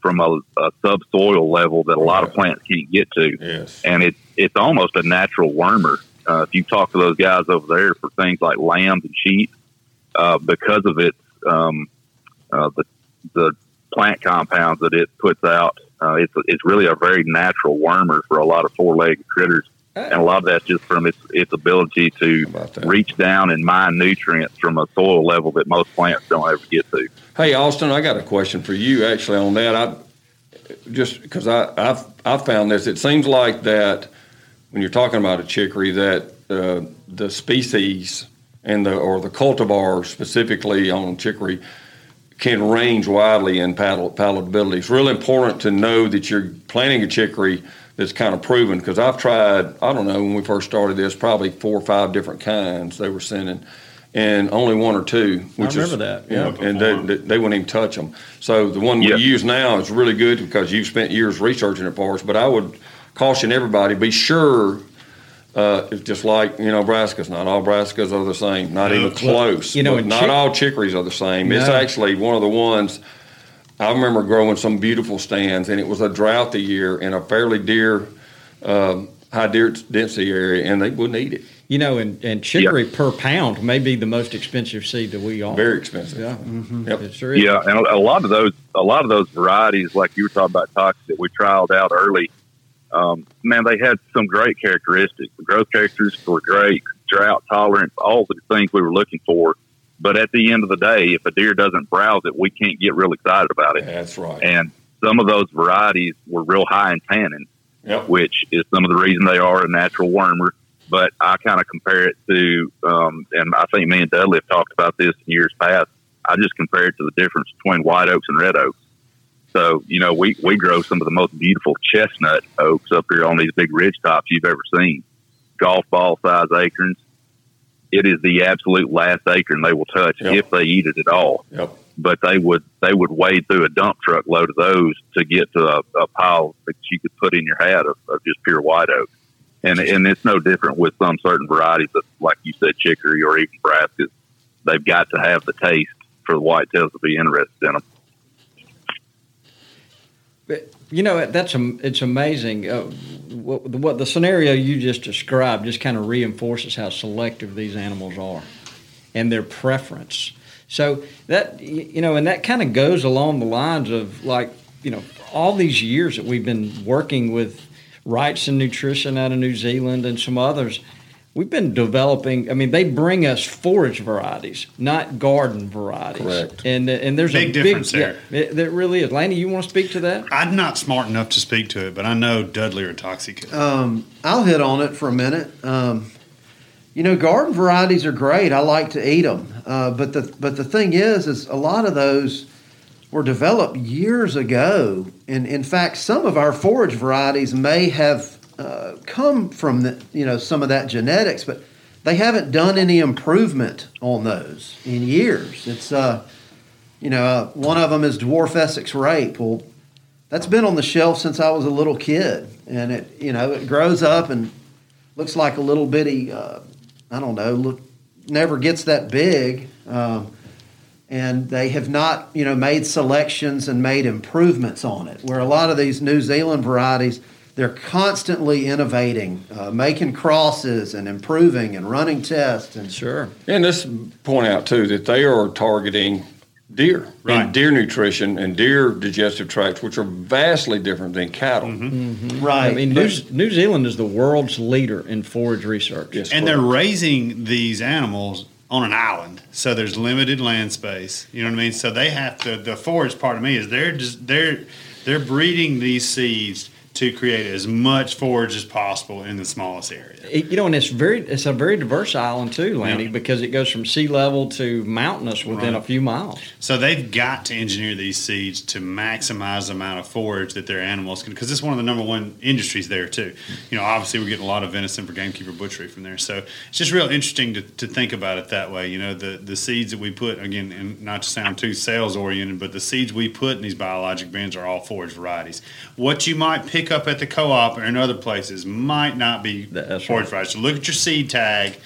from a, a subsoil level that a lot of plants can't get to, Yes. and it's it's almost a natural wormer. Uh, if you talk to those guys over there for things like lambs and sheep, uh, because of its um, uh, the the plant compounds that it puts out. Uh, it's it's really a very natural wormer for a lot of four legged critters, and a lot of that's just from its its ability to reach down and mine nutrients from a soil level that most plants don't ever get to. Hey, Austin, I got a question for you actually on that. I just because I I've I've found this. It seems like that when you're talking about a chicory, that uh, the species and the or the cultivar specifically on chicory can range widely in palatability. It's really important to know that you're planting a chicory that's kind of proven because I've tried. I don't know when we first started this, probably four or five different kinds they were sending and only one or two. Which I remember is, that. Yeah, and they, they, they, wouldn't even touch them. So the one we use now is really good because you've spent years researching it for us. But I would caution everybody: be sure. Uh, it's just like you know, brassicas. Not all brassicas are the same. Not even close. You know, not chick- all chicories are the same. No. It's actually one of the ones. I remember growing some beautiful stands, and it was a drought the year in a fairly deer, um, high deer density area, and they wouldn't eat it. You know, and, and chicory yeah. per pound may be the most expensive seed that we offer. Very expensive. Yeah, mm-hmm. yep. it sure is. Yeah, and a lot of those, a lot of those varieties, like you were talking about, tox that we trialed out early. Um, man, they had some great characteristics. The growth characteristics were great, drought tolerance, all the things we were looking for. But at the end of the day, if a deer doesn't browse it, we can't get real excited about it. That's right. And some of those varieties were real high in tannin, yep. which is some of the reason they are a natural wormer but I kind of compare it to, um, and I think me and Dudley have talked about this in years past. I just compare it to the difference between white oaks and red oaks. So, you know, we, we grow some of the most beautiful chestnut oaks up here on these big ridge tops you've ever seen. Golf ball size acorns. It is the absolute last acorn they will touch yep. if they eat it at all. Yep. But they would they would wade through a dump truck load of those to get to a, a pile that you could put in your hat of, of just pure white oak and and it's no different with some certain varieties that, like you said, chicory or even brassicas. They've got to have the taste for the whitetails to be interested in them. You know that's it's amazing. Uh, what, what the scenario you just described just kind of reinforces how selective these animals are, and their preference. So that you know, and that kind of goes along the lines of like you know all these years that we've been working with Wrightson Nutrition out of New Zealand and some others. We've been developing. I mean, they bring us forage varieties, not garden varieties. Correct. And and there's big a difference big, there. Yeah, there really is. Lanny, you want to speak to that? I'm not smart enough to speak to it, but I know Dudley or Toxey could. Um, I'll hit on it for a minute. Um, you know, garden varieties are great. I like to eat them, uh, but the but the thing is, is a lot of those were developed years ago. And in fact, some of our forage varieties may have uh, come from the, you know some of that genetics, but they haven't done any improvement on those in years. It's uh, you know uh, one of them is dwarf Essex rape. Well, that's been on the shelf since I was a little kid, and it you know it grows up and looks like a little bitty. Uh, I don't know. Look, never gets that big. Um, and they have not, you know, made selections and made improvements on it. Where a lot of these New Zealand varieties, they're constantly innovating, uh, making crosses and improving and running tests. And sure. And this point out too that they are targeting deer right. and deer nutrition and deer digestive tracts, which are vastly different than cattle. Mm-hmm. Mm-hmm. Right. I mean, New, New, Zealand is the world's leader in forage research. Yes, and correct. they're raising these animals on an island, so there's limited land space. You know what I mean? So they have to. The forage part of me is they're just they're they're breeding these seeds to create as much forage as possible in the smallest area. It, you know, and it's very it's a very diverse island too, Lanny, yeah. because it goes from sea level to mountainous within right. a few miles. So they've got to engineer these seeds to maximize the amount of forage that their animals can, because it's one of the number one industries there too. You know, obviously we're getting a lot of venison for gamekeeper butchery from there, so it's just real interesting to, to think about it that way. You know, the the seeds that we put again, and not to sound too sales oriented, but the seeds we put in these biologic bins are all forage varieties. What you might pick pick up at the co-op or in other places might not be That's forage right. So look at your seed tag.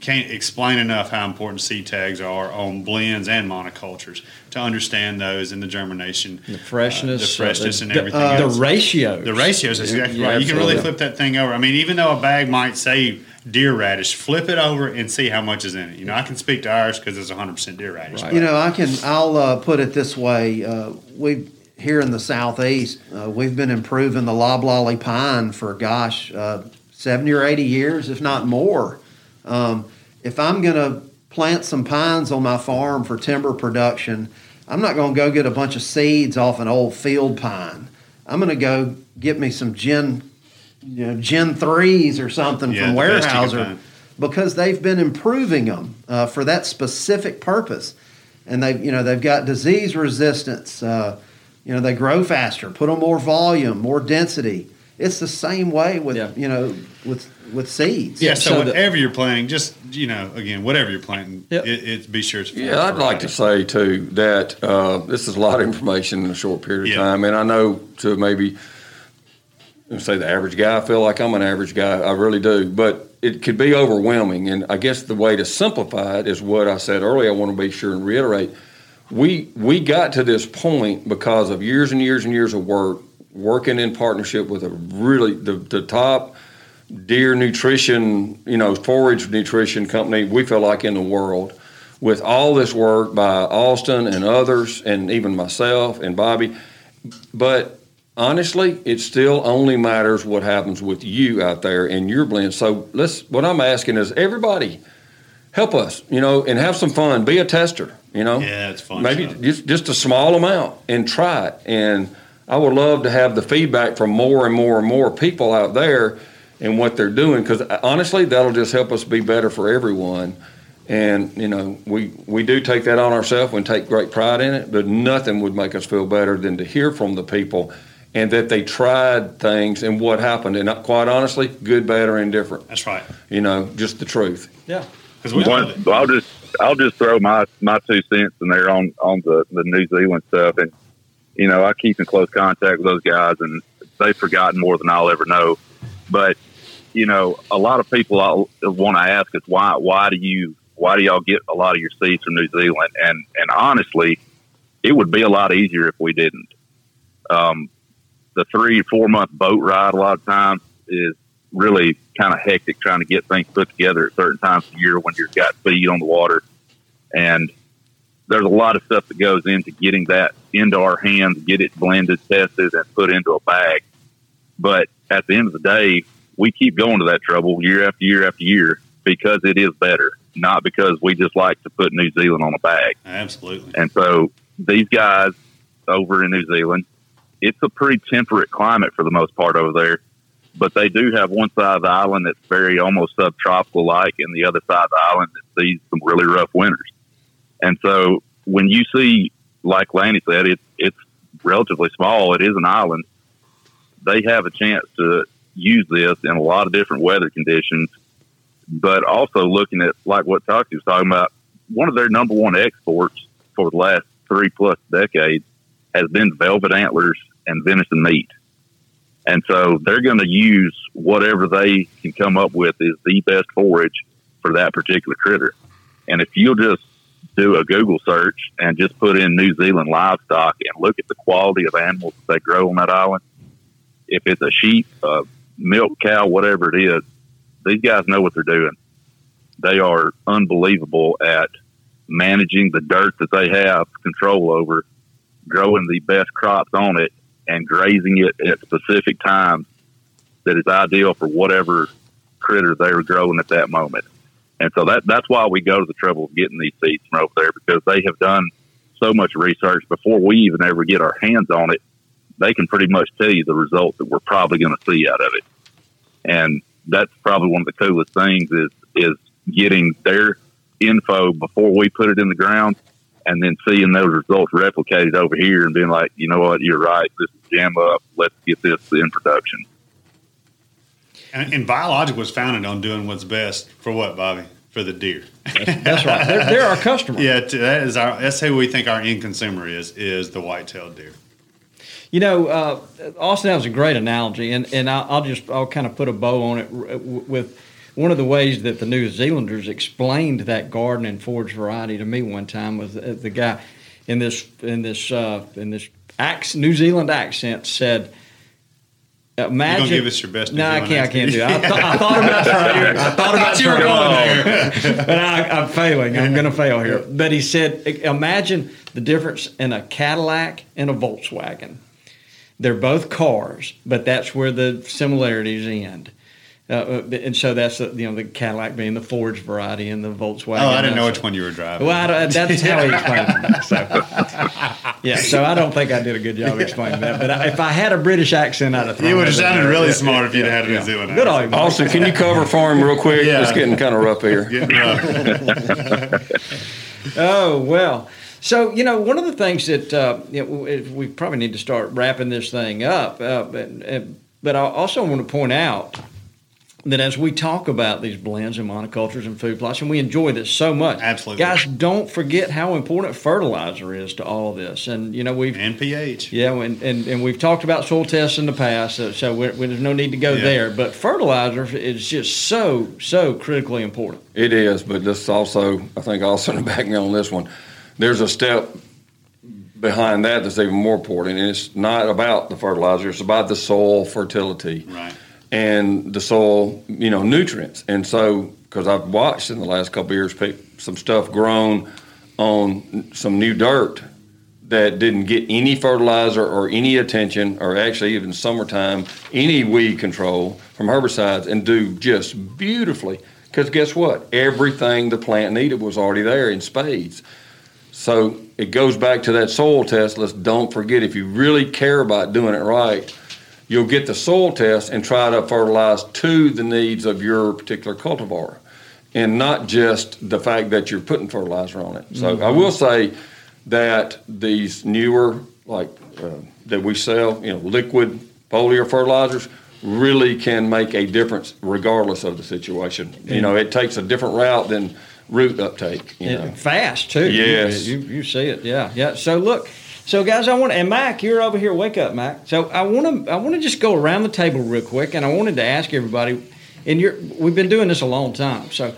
can't explain enough how important seed tags are on blends and monocultures to understand those and the germination, the freshness, uh, the freshness, uh, and the, everything. uh, else. the ratios, The ratios is exactly Yeah, right. You can really flip that thing over. I mean, even though a bag might say deer radish, flip it over and see how much is in it. You know, I can speak to ours because it's 100% deer radish. Right. You know, I can. I'll uh, put it this way: uh, we here in the southeast, uh, we've been improving the loblolly pine for gosh, uh, seventy or eighty years, if not more. Um, if I'm going to plant some pines on my farm for timber production, I'm not going to go get a bunch of seeds off an old field pine. I'm going to go get me some gin, you know, gin threes or something Yeah, from the best you can Weyerhaeuser because they've been improving them uh, for that specific purpose, and they've you know they've got disease resistance. Uh, you know they grow faster, put on more volume, more density. It's the same way with Yeah. you know with with seeds. Yeah, so, so the- whatever you're planting, just, you know, again, whatever you're planting, Yep. it, it, be sure it's Yeah, I'd like to say too that uh, this is a lot of information in a short period of Yeah. time, and I know to maybe say the average guy, I feel like I'm an average guy. I really do, but it could be overwhelming. And I guess the way to simplify it is what I said earlier. I want to be sure and reiterate. We we got to this point because of years and years and years of work, working in partnership with a really the, the top deer nutrition, you know, forage nutrition company we feel like in the world. With all this work by Austin and others, and even myself and Bobby, but honestly, it still only matters what happens with you out there in your blend. So let's. What I'm asking is everybody help us, you know, and have some fun. Be a tester, you know. Yeah, it's fun Maybe stuff. just just a small amount and try it. And I would love to have the feedback from more and more and more people out there and what they're doing because uh, honestly, that'll just help us be better for everyone. And you know, we we do take that on ourselves and take great pride in it. But nothing would make us feel better than to hear from the people and that they tried things and what happened. And uh, quite honestly, good, bad, or indifferent. That's right. You know, just the truth. yeah. Because we One. I'll just I'll just throw my my two cents in there on on the the New Zealand stuff, and you know I keep in close contact with those guys, and they've forgotten more than I'll ever know. But you know, a lot of people want to ask is why why do you why do y'all get a lot of your seeds from New Zealand? And and honestly, it would be a lot easier if we didn't. Um, the three four month boat ride a lot of times is really kind of hectic trying to get things put together at certain times of the year when you've got feed on the water. And there's a lot of stuff that goes into getting that into our hands, get it blended, tested, and put into a bag. But at the end of the day, we keep going to that trouble year after year after year because it is better, not because we just like to put New Zealand on a bag. Absolutely. And so these guys over in New Zealand, it's a pretty temperate climate for the most part over there. But they do have one side of the island that's very almost subtropical like, and the other side of the island that sees some really rough winters. And so when you see, like Lanny said, it's it's relatively small. It is an island. They have a chance to use this in a lot of different weather conditions, but also looking at like what Toxey was talking about, one of their number one exports for the last three plus decades has been velvet antlers and venison meat. And so they're going to use whatever they can come up with is the best forage for that particular critter. And if you'll just do a Google search and just put in New Zealand livestock and look at the quality of animals that they grow on that island, if it's a sheep, a milk cow, whatever it is, these guys know what they're doing. They are unbelievable at managing the dirt that they have control over, growing the best crops on it, and grazing it at specific times that is ideal for whatever critter they were growing at that moment. And so that that's why we go to the trouble of getting these seeds from over there because they have done so much research before we even ever get our hands on it. They can pretty much tell you the result that we're probably going to see out of it. And that's probably one of the coolest things is is getting their info before we put it in the ground and then seeing those results replicated over here and being like, you know what, you're right, this is jam up, let's get this in production. And, and Biologic was founded on doing what's best for what, Bobby? For the deer. That's right. They're, they're our customer. Yeah, that is our. That's who we think our end consumer is. Is the white-tailed deer. You know, uh, Austin, that was a great analogy, and and I'll, I'll just I'll kind of put a bow on it with one of the ways that the New Zealanders explained that garden and forage variety to me one time was the guy in this in this uh, in this ac- New Zealand accent said. Imagine. gonna give us your best No, I can't. I can't do it. I, th- I thought about trying. I thought about you were going there. but I, I'm failing. I'm going to fail here. But he said, imagine the difference in a Cadillac and a Volkswagen. They're both cars, but that's where the similarities end. Uh, and so that's the, you know the Cadillac being the forage variety and the Volkswagen. Oh, I didn't know that's- which one you were driving. Well, I don't, that's how he explained it. So, yeah, so I don't think I did a good job explaining that. But I, if I had a British accent, I'd have. thrown You would have sounded really Yeah, smart yeah, if you'd yeah, had a New yeah. Zealand Good accent. on you. Austin, can you cover for him real quick? Yeah. It's getting kind of rough here. Rough. Oh well. So you know, one of the things that uh, you know, we we probably need to start wrapping this thing up. Uh, but, uh, but I also want to point out that as we talk about these blends and monocultures and food plots, and we enjoy this so much, Absolutely. guys, don't forget how important fertilizer is to all of this. And you know, we've and pH. yeah, and, and, and we've talked about soil tests in the past, so, so we there's no need to go Yeah. there. But fertilizer is just so so critically important. It is, but this also, I think, also to back me on this one, there's a step behind that that's even more important, and it's not about the fertilizer; it's about the soil fertility Right. And the soil, you know, nutrients. And so, because I've watched in the last couple years, some stuff grown on some new dirt that didn't get any fertilizer or any attention, or actually even summertime, any weed control from herbicides, and do just beautifully. Because guess what? Everything the plant needed was already there in spades. So it goes back to that soil test. Let's don't forget if you really care about doing it right, you'll get the soil test and try to fertilize to the needs of your particular cultivar and not just the fact that you're putting fertilizer on it. So I will say that these newer, like uh, that we sell, you know, liquid foliar fertilizers really can make a difference regardless of the situation. You know, it takes a different route than root uptake. You know. Fast too. You- Yes. you, you see it. Yeah, yeah. So look, so guys, I want and Mac, you're over here. Wake up, Mac. So I want to I want to just go around the table real quick, and I wanted to ask everybody. And you're we've been doing this a long time. So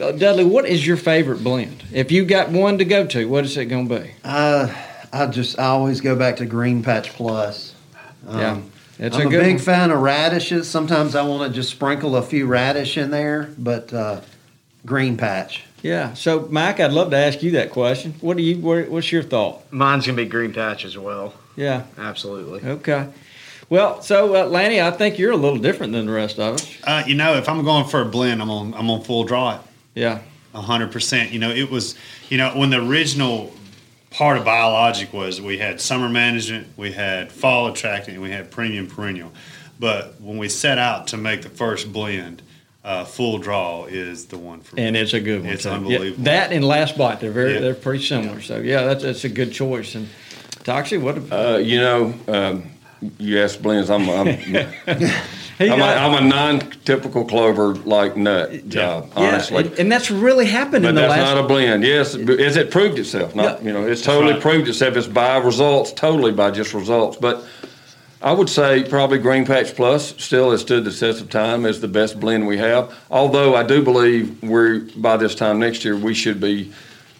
uh, Dudley, what is your favorite blend? If you got one to go to, what is it going to be? Uh, I just I always go back to Green Patch Plus. Um, Yeah, it's I'm a a, big one. fan of radishes. Sometimes I want to just sprinkle a few radish in there, but uh, Green Patch. Yeah. So Mike, I'd love to ask you that question. What do you? What's your thought? Mine's gonna be green patch as well. Yeah. Absolutely. Okay. Well, so uh, Lanny, I think you're a little different than the rest of us. Uh, you know, if I'm going for a blend, I'm on I'm on full draw it. Yeah. hundred percent. You know, it was you know when the original part of biologic was we had summer management, we had fall attracting, and we had premium perennial. But when we set out to make the first blend, uh, full draw is the one for me. And it's a good one. It's too. unbelievable. Yeah, that and last bite, they're very Yeah. they're pretty similar. So yeah, that's that's a good choice. And Toxey, what? Uh, you know, um, you asked blends. I'm, I'm, I'm, a, got- I'm a non-typical clover like nut job, yeah, honestly. and, and that's really happened but in the that's last. not a blend. Yes, but as it proved itself. Not Yeah. you know, it's totally right. proved itself. It's by results, totally by just results. But I would say probably Green Patch Plus still has stood the test of time as the best blend we have. Although I do believe we're by this time next year we should be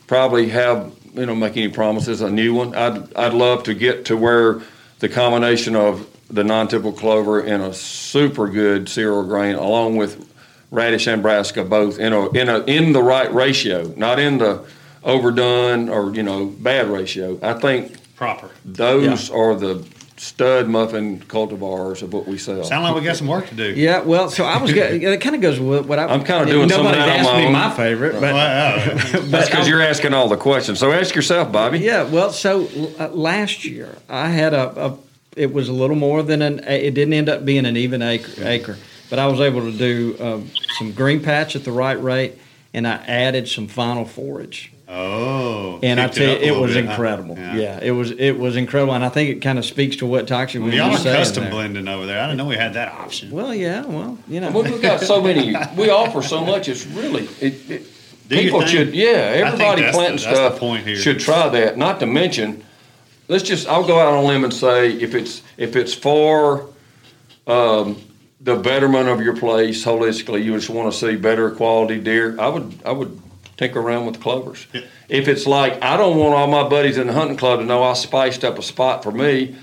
probably have you know make any promises a new one. I'd I'd love to get to where the combination of the non-typical clover and a super good cereal grain along with radish and brassica both in a in a in the right ratio, not in the overdone or you know bad ratio. I think proper. those are the stud muffin cultivars of what we sell. Sound like we got some work to do. yeah, well, so I was. go- It kind of goes with what I. I'm kinda doing some of Nobody's asked my me own. my favorite, but Wow. That's because you're asking all the questions. So ask yourself, Bobby. Yeah, well, so uh, last year I had a, a, it was a little more than an, it didn't end up being an even acre, acre but I was able to do um, some green patch at the right rate, and I added some final forage. Oh, And I tell you, up it was bit, huh? incredible. Yeah. it was it was incredible, and I think it kind of speaks to what Toxey was Y'all are just saying custom there. blending over there. I didn't know we had that option. Well, yeah, well, you know, Well, we've got so many. We offer so much. It's really it, it, people should. Yeah, everybody planting that's the stuff point here. should try that. Not to mention, let's just. I'll go out on a limb and say if it's if it's for um, the betterment of your place holistically, you just want to see better quality deer. I would I would tinker around with the clovers. If it's like I don't want all my buddies in the hunting club to know I spiced up a spot for me,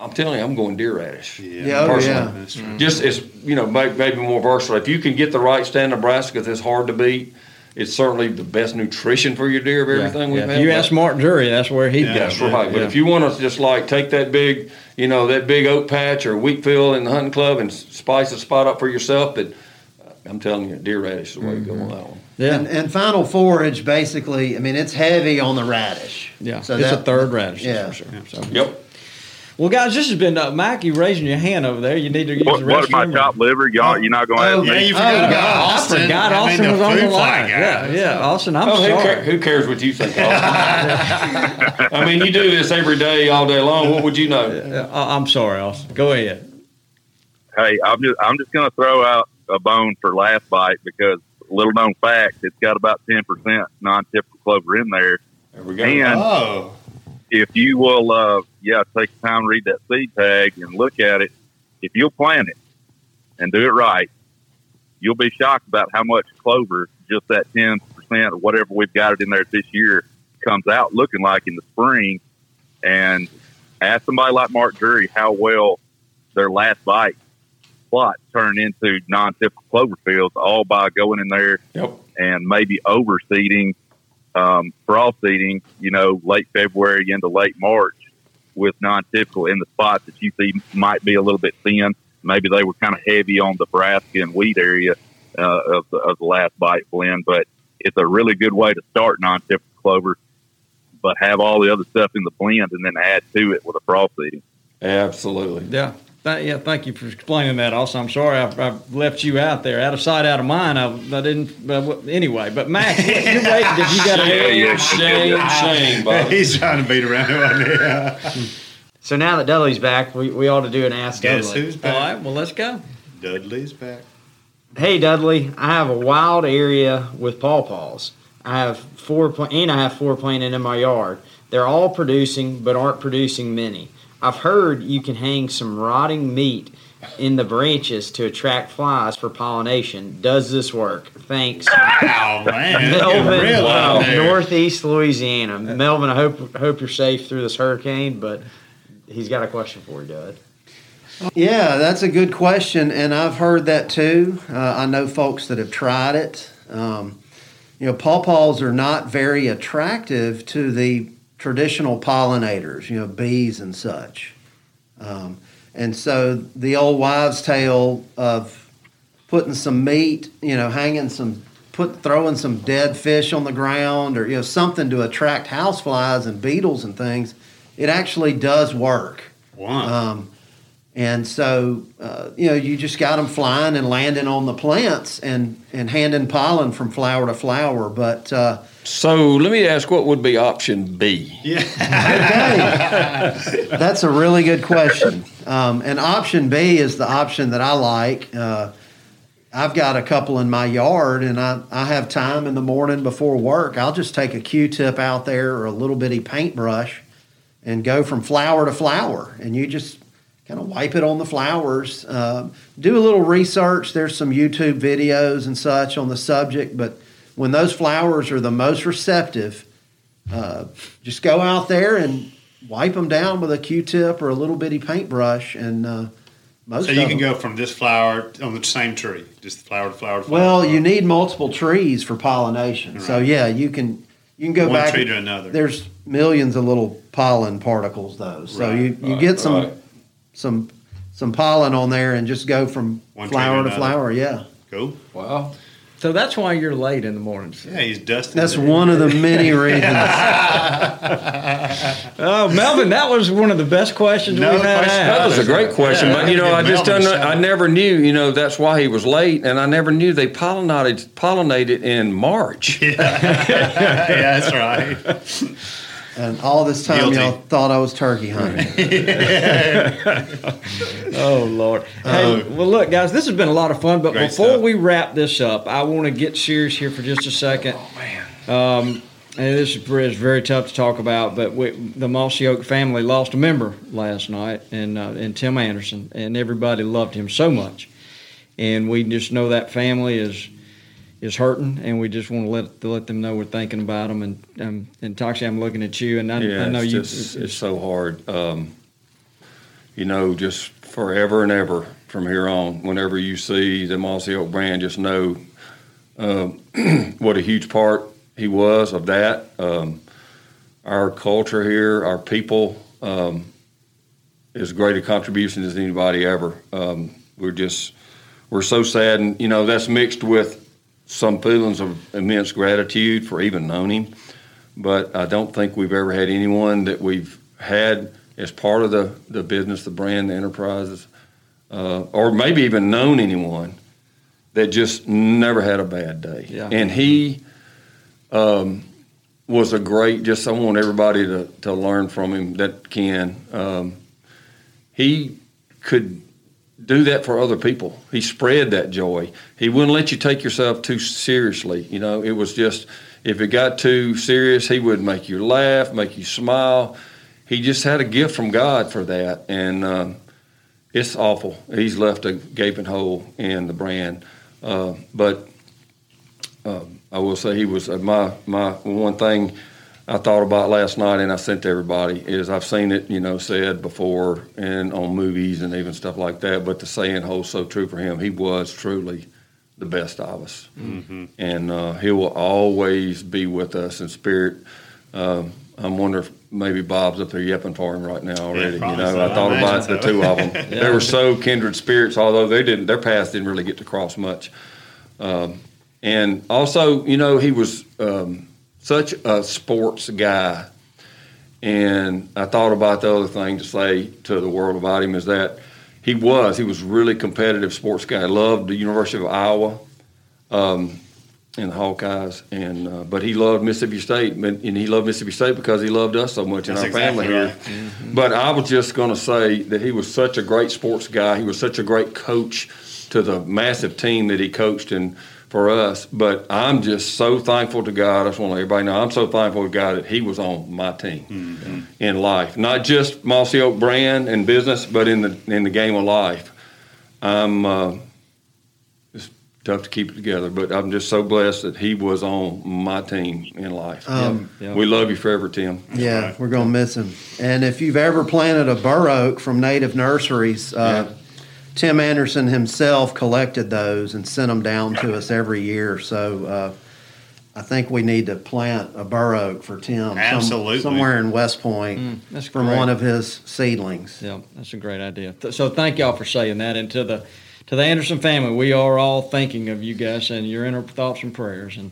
I'm telling you, I'm going deer radish. Yeah, oh, personally. yeah. That's true. Just it's you know may- maybe more versatile. If you can get the right stand Nebraska that's hard to beat, it's certainly the best nutrition for your deer of everything we've Yeah, had. If you But- ask Mark Drury, that's where he'd Yeah, go. that's right. But Yeah. if you want to just like take that big, you know, that big oak patch or wheat field in the hunting club and spice a spot up for yourself, that uh, I'm telling you, deer radish is the way to go on that one. Yeah, And, and final forage, basically, I mean, it's heavy on the radish. yeah. So it's that, a third radish, yeah. that's for sure. So. Yep. Well, guys, this has been uh, Mac. You raising your hand over there? You need to use What, the what restroom. my or- liver? Y'all, you're not going to Oh, ask Yeah, me. you forgot Oh, God. Austin. I forgot I mean, was on the line. guy. Yeah, yeah. Austin, I'm Oh, who, sorry. who cares what you think? Austin? I mean, you do this every day, all day long. What would you know? Uh, I'm sorry, Austin. Go ahead. Hey, I'm just I'm just going to throw out a bone for last bite because little known fact, it's got about ten percent non-typical clover in there. There we go. And Oh, if you will, uh, yeah, take the time to read that seed tag and look at it. If you'll plant it and do it right, you'll be shocked about how much clover, just that ten percent or whatever we've got it in there this year, comes out looking like in the spring. And ask somebody like Mark Drury how well their last bite plot turned into non-typical clover fields, all by going in there Yep. and maybe overseeding, um, frost seeding, you know, late February into late March with non-typical in the spots that you see might be a little bit thin. Maybe they were kind of heavy on the brassica and wheat area uh, of, the, of the last bite blend, but it's a really good way to start non-typical clover, but have all the other stuff in the blend and then add to it with a frost seeding. Absolutely. Yeah. Th- yeah, thank you for explaining that. Also, I'm sorry I've, I've left you out there, out of sight, out of mind. I, I didn't. Uh, w- anyway, but Mac, you- you're waiting. Did you got Shame, yeah. shame, shame, Bob. he's trying to beat around it right now. So now that Dudley's back, we, we ought to do an Ask Guess Dudley. who's All back? right. Well, let's go. Dudley's back. Hey Dudley, I have a wild area with pawpaws. I have four pla- and I have four planted in my yard. They're all producing, but aren't producing many. I've heard you can hang some rotting meat in the branches to attract flies for pollination. Does this work? Thanks. Oh man, Melvin, real out. Northeast Louisiana. Melvin, I hope hope you're safe through this hurricane, but he's got a question for you, Dud. Yeah, that's a good question, and I've heard that too. Uh, I know folks that have tried it. Um, you know, pawpaws are not very attractive to the traditional pollinators, you know, bees and such. Um, and so the old wives' tale of putting some meat, you know, hanging some, put throwing some dead fish on the ground, or you know, something to attract houseflies and beetles and things, it actually does work. One. Um, and so, uh, you know, you just got them flying and landing on the plants and, and handing pollen from flower to flower. But uh, So let me ask, what would be option B? okay, that's a really good question. Um, and option B is the option that I like. Uh, I've got a couple in my yard, and I, I have time in the morning before work. I'll just take a Q-tip out there or a little bitty paintbrush and go from flower to flower, and you just kind of wipe it on the flowers. Um, do a little research. There's some YouTube videos and such on the subject, but when those flowers are the most receptive, uh, just go out there and wipe them down with a Q-tip or a little bitty paintbrush, and uh, most So you can them- go from this flower on the same tree, just flower to flower to flower. Well, to you need multiple trees for pollination. So yeah, you can you can go one back. tree to another. There's millions of little pollen particles though, so Right. you, you Right, get some right. Some some pollen on there and just go from One flower to to flower. Yeah, Cool. Wow. So that's why you're late in the mornings. Yeah, he's dusting. that's it. one of the many reasons. Oh, Melvin, that was one of the best questions No we've had. question That was a great question, but you know, I just Melvin done, I never knew. You know, that's why he was late, and I never knew they pollinated pollinated in March. yeah, that's right. And all this time, Guilty. y'all thought I was turkey hunting. Oh Lord! Hey, well, look, guys, this has been a lot of fun. But Great before stuff. we wrap this up, I want to get serious here for just a second. Oh man! Um, and this is very, is very tough to talk about, but we, the Mossy Oak family lost a member last night, and uh, and Tim Anderson, and everybody loved him so much. and we just know that family is is hurting, and we just want to let to let them know we're thinking about them. And um, and Toxey, I'm looking at you, and I, yeah, I know it's you. Just, it's so hard. Um, you know, just forever and ever from here on. Whenever you see the Mossy Oak brand, just know uh, what a huge part he was of that. Um, our culture here, our people, um, as great a contribution as anybody ever. Um, we're just we're so sad, and you know that's mixed with some feelings of immense gratitude for even knowing him. But I don't think we've ever had anyone that we've had as part of the, the business, the brand, the enterprises, uh, or maybe even known anyone that just never had a bad day. Yeah. And he um, was a great, just I want everybody to, to learn from him that can. Um, he could do that for other people. He spread that joy. He wouldn't let you take yourself too seriously. You know, it was just if it got too serious, he would make you laugh, make you smile. He just had a gift from God for that, and um, it's awful. He's left a gaping hole in the brand. Uh, but uh, I will say he was uh, my my one thing I thought about last night, and I sent to everybody is I've seen it, you know, said before and on movies and even stuff like that. But the saying holds so true for him. He was truly the best of us, Mm-hmm. and uh, he will always be with us in spirit. Um, I'm wondering if maybe Bob's up there yipping for him right now already. you know, so. I thought I about imagine the two of them. They were so kindred spirits, although they didn't. Their paths didn't really get to cross much. Um, and also, you know, he was um, such a sports guy. And I thought about the other thing to say to the world about him is that he was he was really competitive sports guy. Loved the University of Iowa, um, and the Hawkeyes, and uh, but he loved Mississippi State, and and he loved Mississippi State because he loved us so much That's our family exactly here. right. But I was just going to say that he was such a great sports guy. He was such a great coach to the massive team that he coached and for us. But I'm just so thankful to God. I just want to let everybody know I'm so thankful to God that he was on my team in life, not just Mossy Oak brand and business, but in the in the game of life. I'm. Uh, it's tough to keep it together, but I'm just so blessed that he was on my team in life. Um, Yeah. We love you forever, Tim. Yeah, right. we're gonna miss him. And if you've ever planted a bur oak from Nativ Nurseries, uh, Tim Anderson himself collected those and sent them down to us every year. So uh, I think we need to plant a bur oak for Tim. some- somewhere in West Point Mm, that's from great. one of his seedlings. Yeah, that's a great idea. Th- So thank y'all for saying that, and to the to the Anderson family, we are all thinking of you guys and your inner thoughts and prayers. And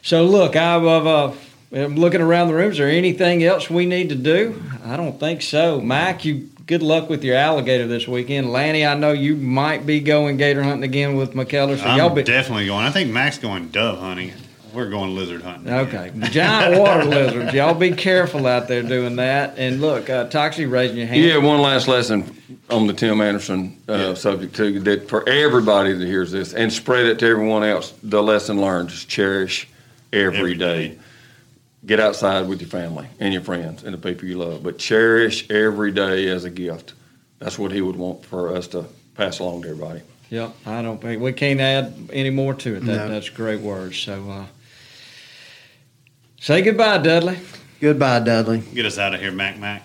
so, look, I've, I've uh, I'm looking around the room. Is there anything else we need to do? I don't think so. Mike, you good luck with your alligator this weekend. Lanny, I know you might be going gator hunting again with McKellar. So y'all I'm be definitely going. I think Mac's going dove hunting. We're going lizard hunting. Okay, giant water lizards. Y'all be careful out there doing that. And look, uh, Toxey raising your hand. Yeah, one last lesson on the Tim Anderson uh, Yeah. subject too. That for everybody that hears this and spread it to everyone else. The lesson learned is cherish every Every day. day. Get outside with your family and your friends and the people you love, but cherish every day as a gift. That's what he would want for us to pass along to everybody. Yep, I don't think we can't add any more to it. That, No. That's great words. So, uh, say goodbye, Dudley. Goodbye, Dudley. Get us out of here, Mac Mac.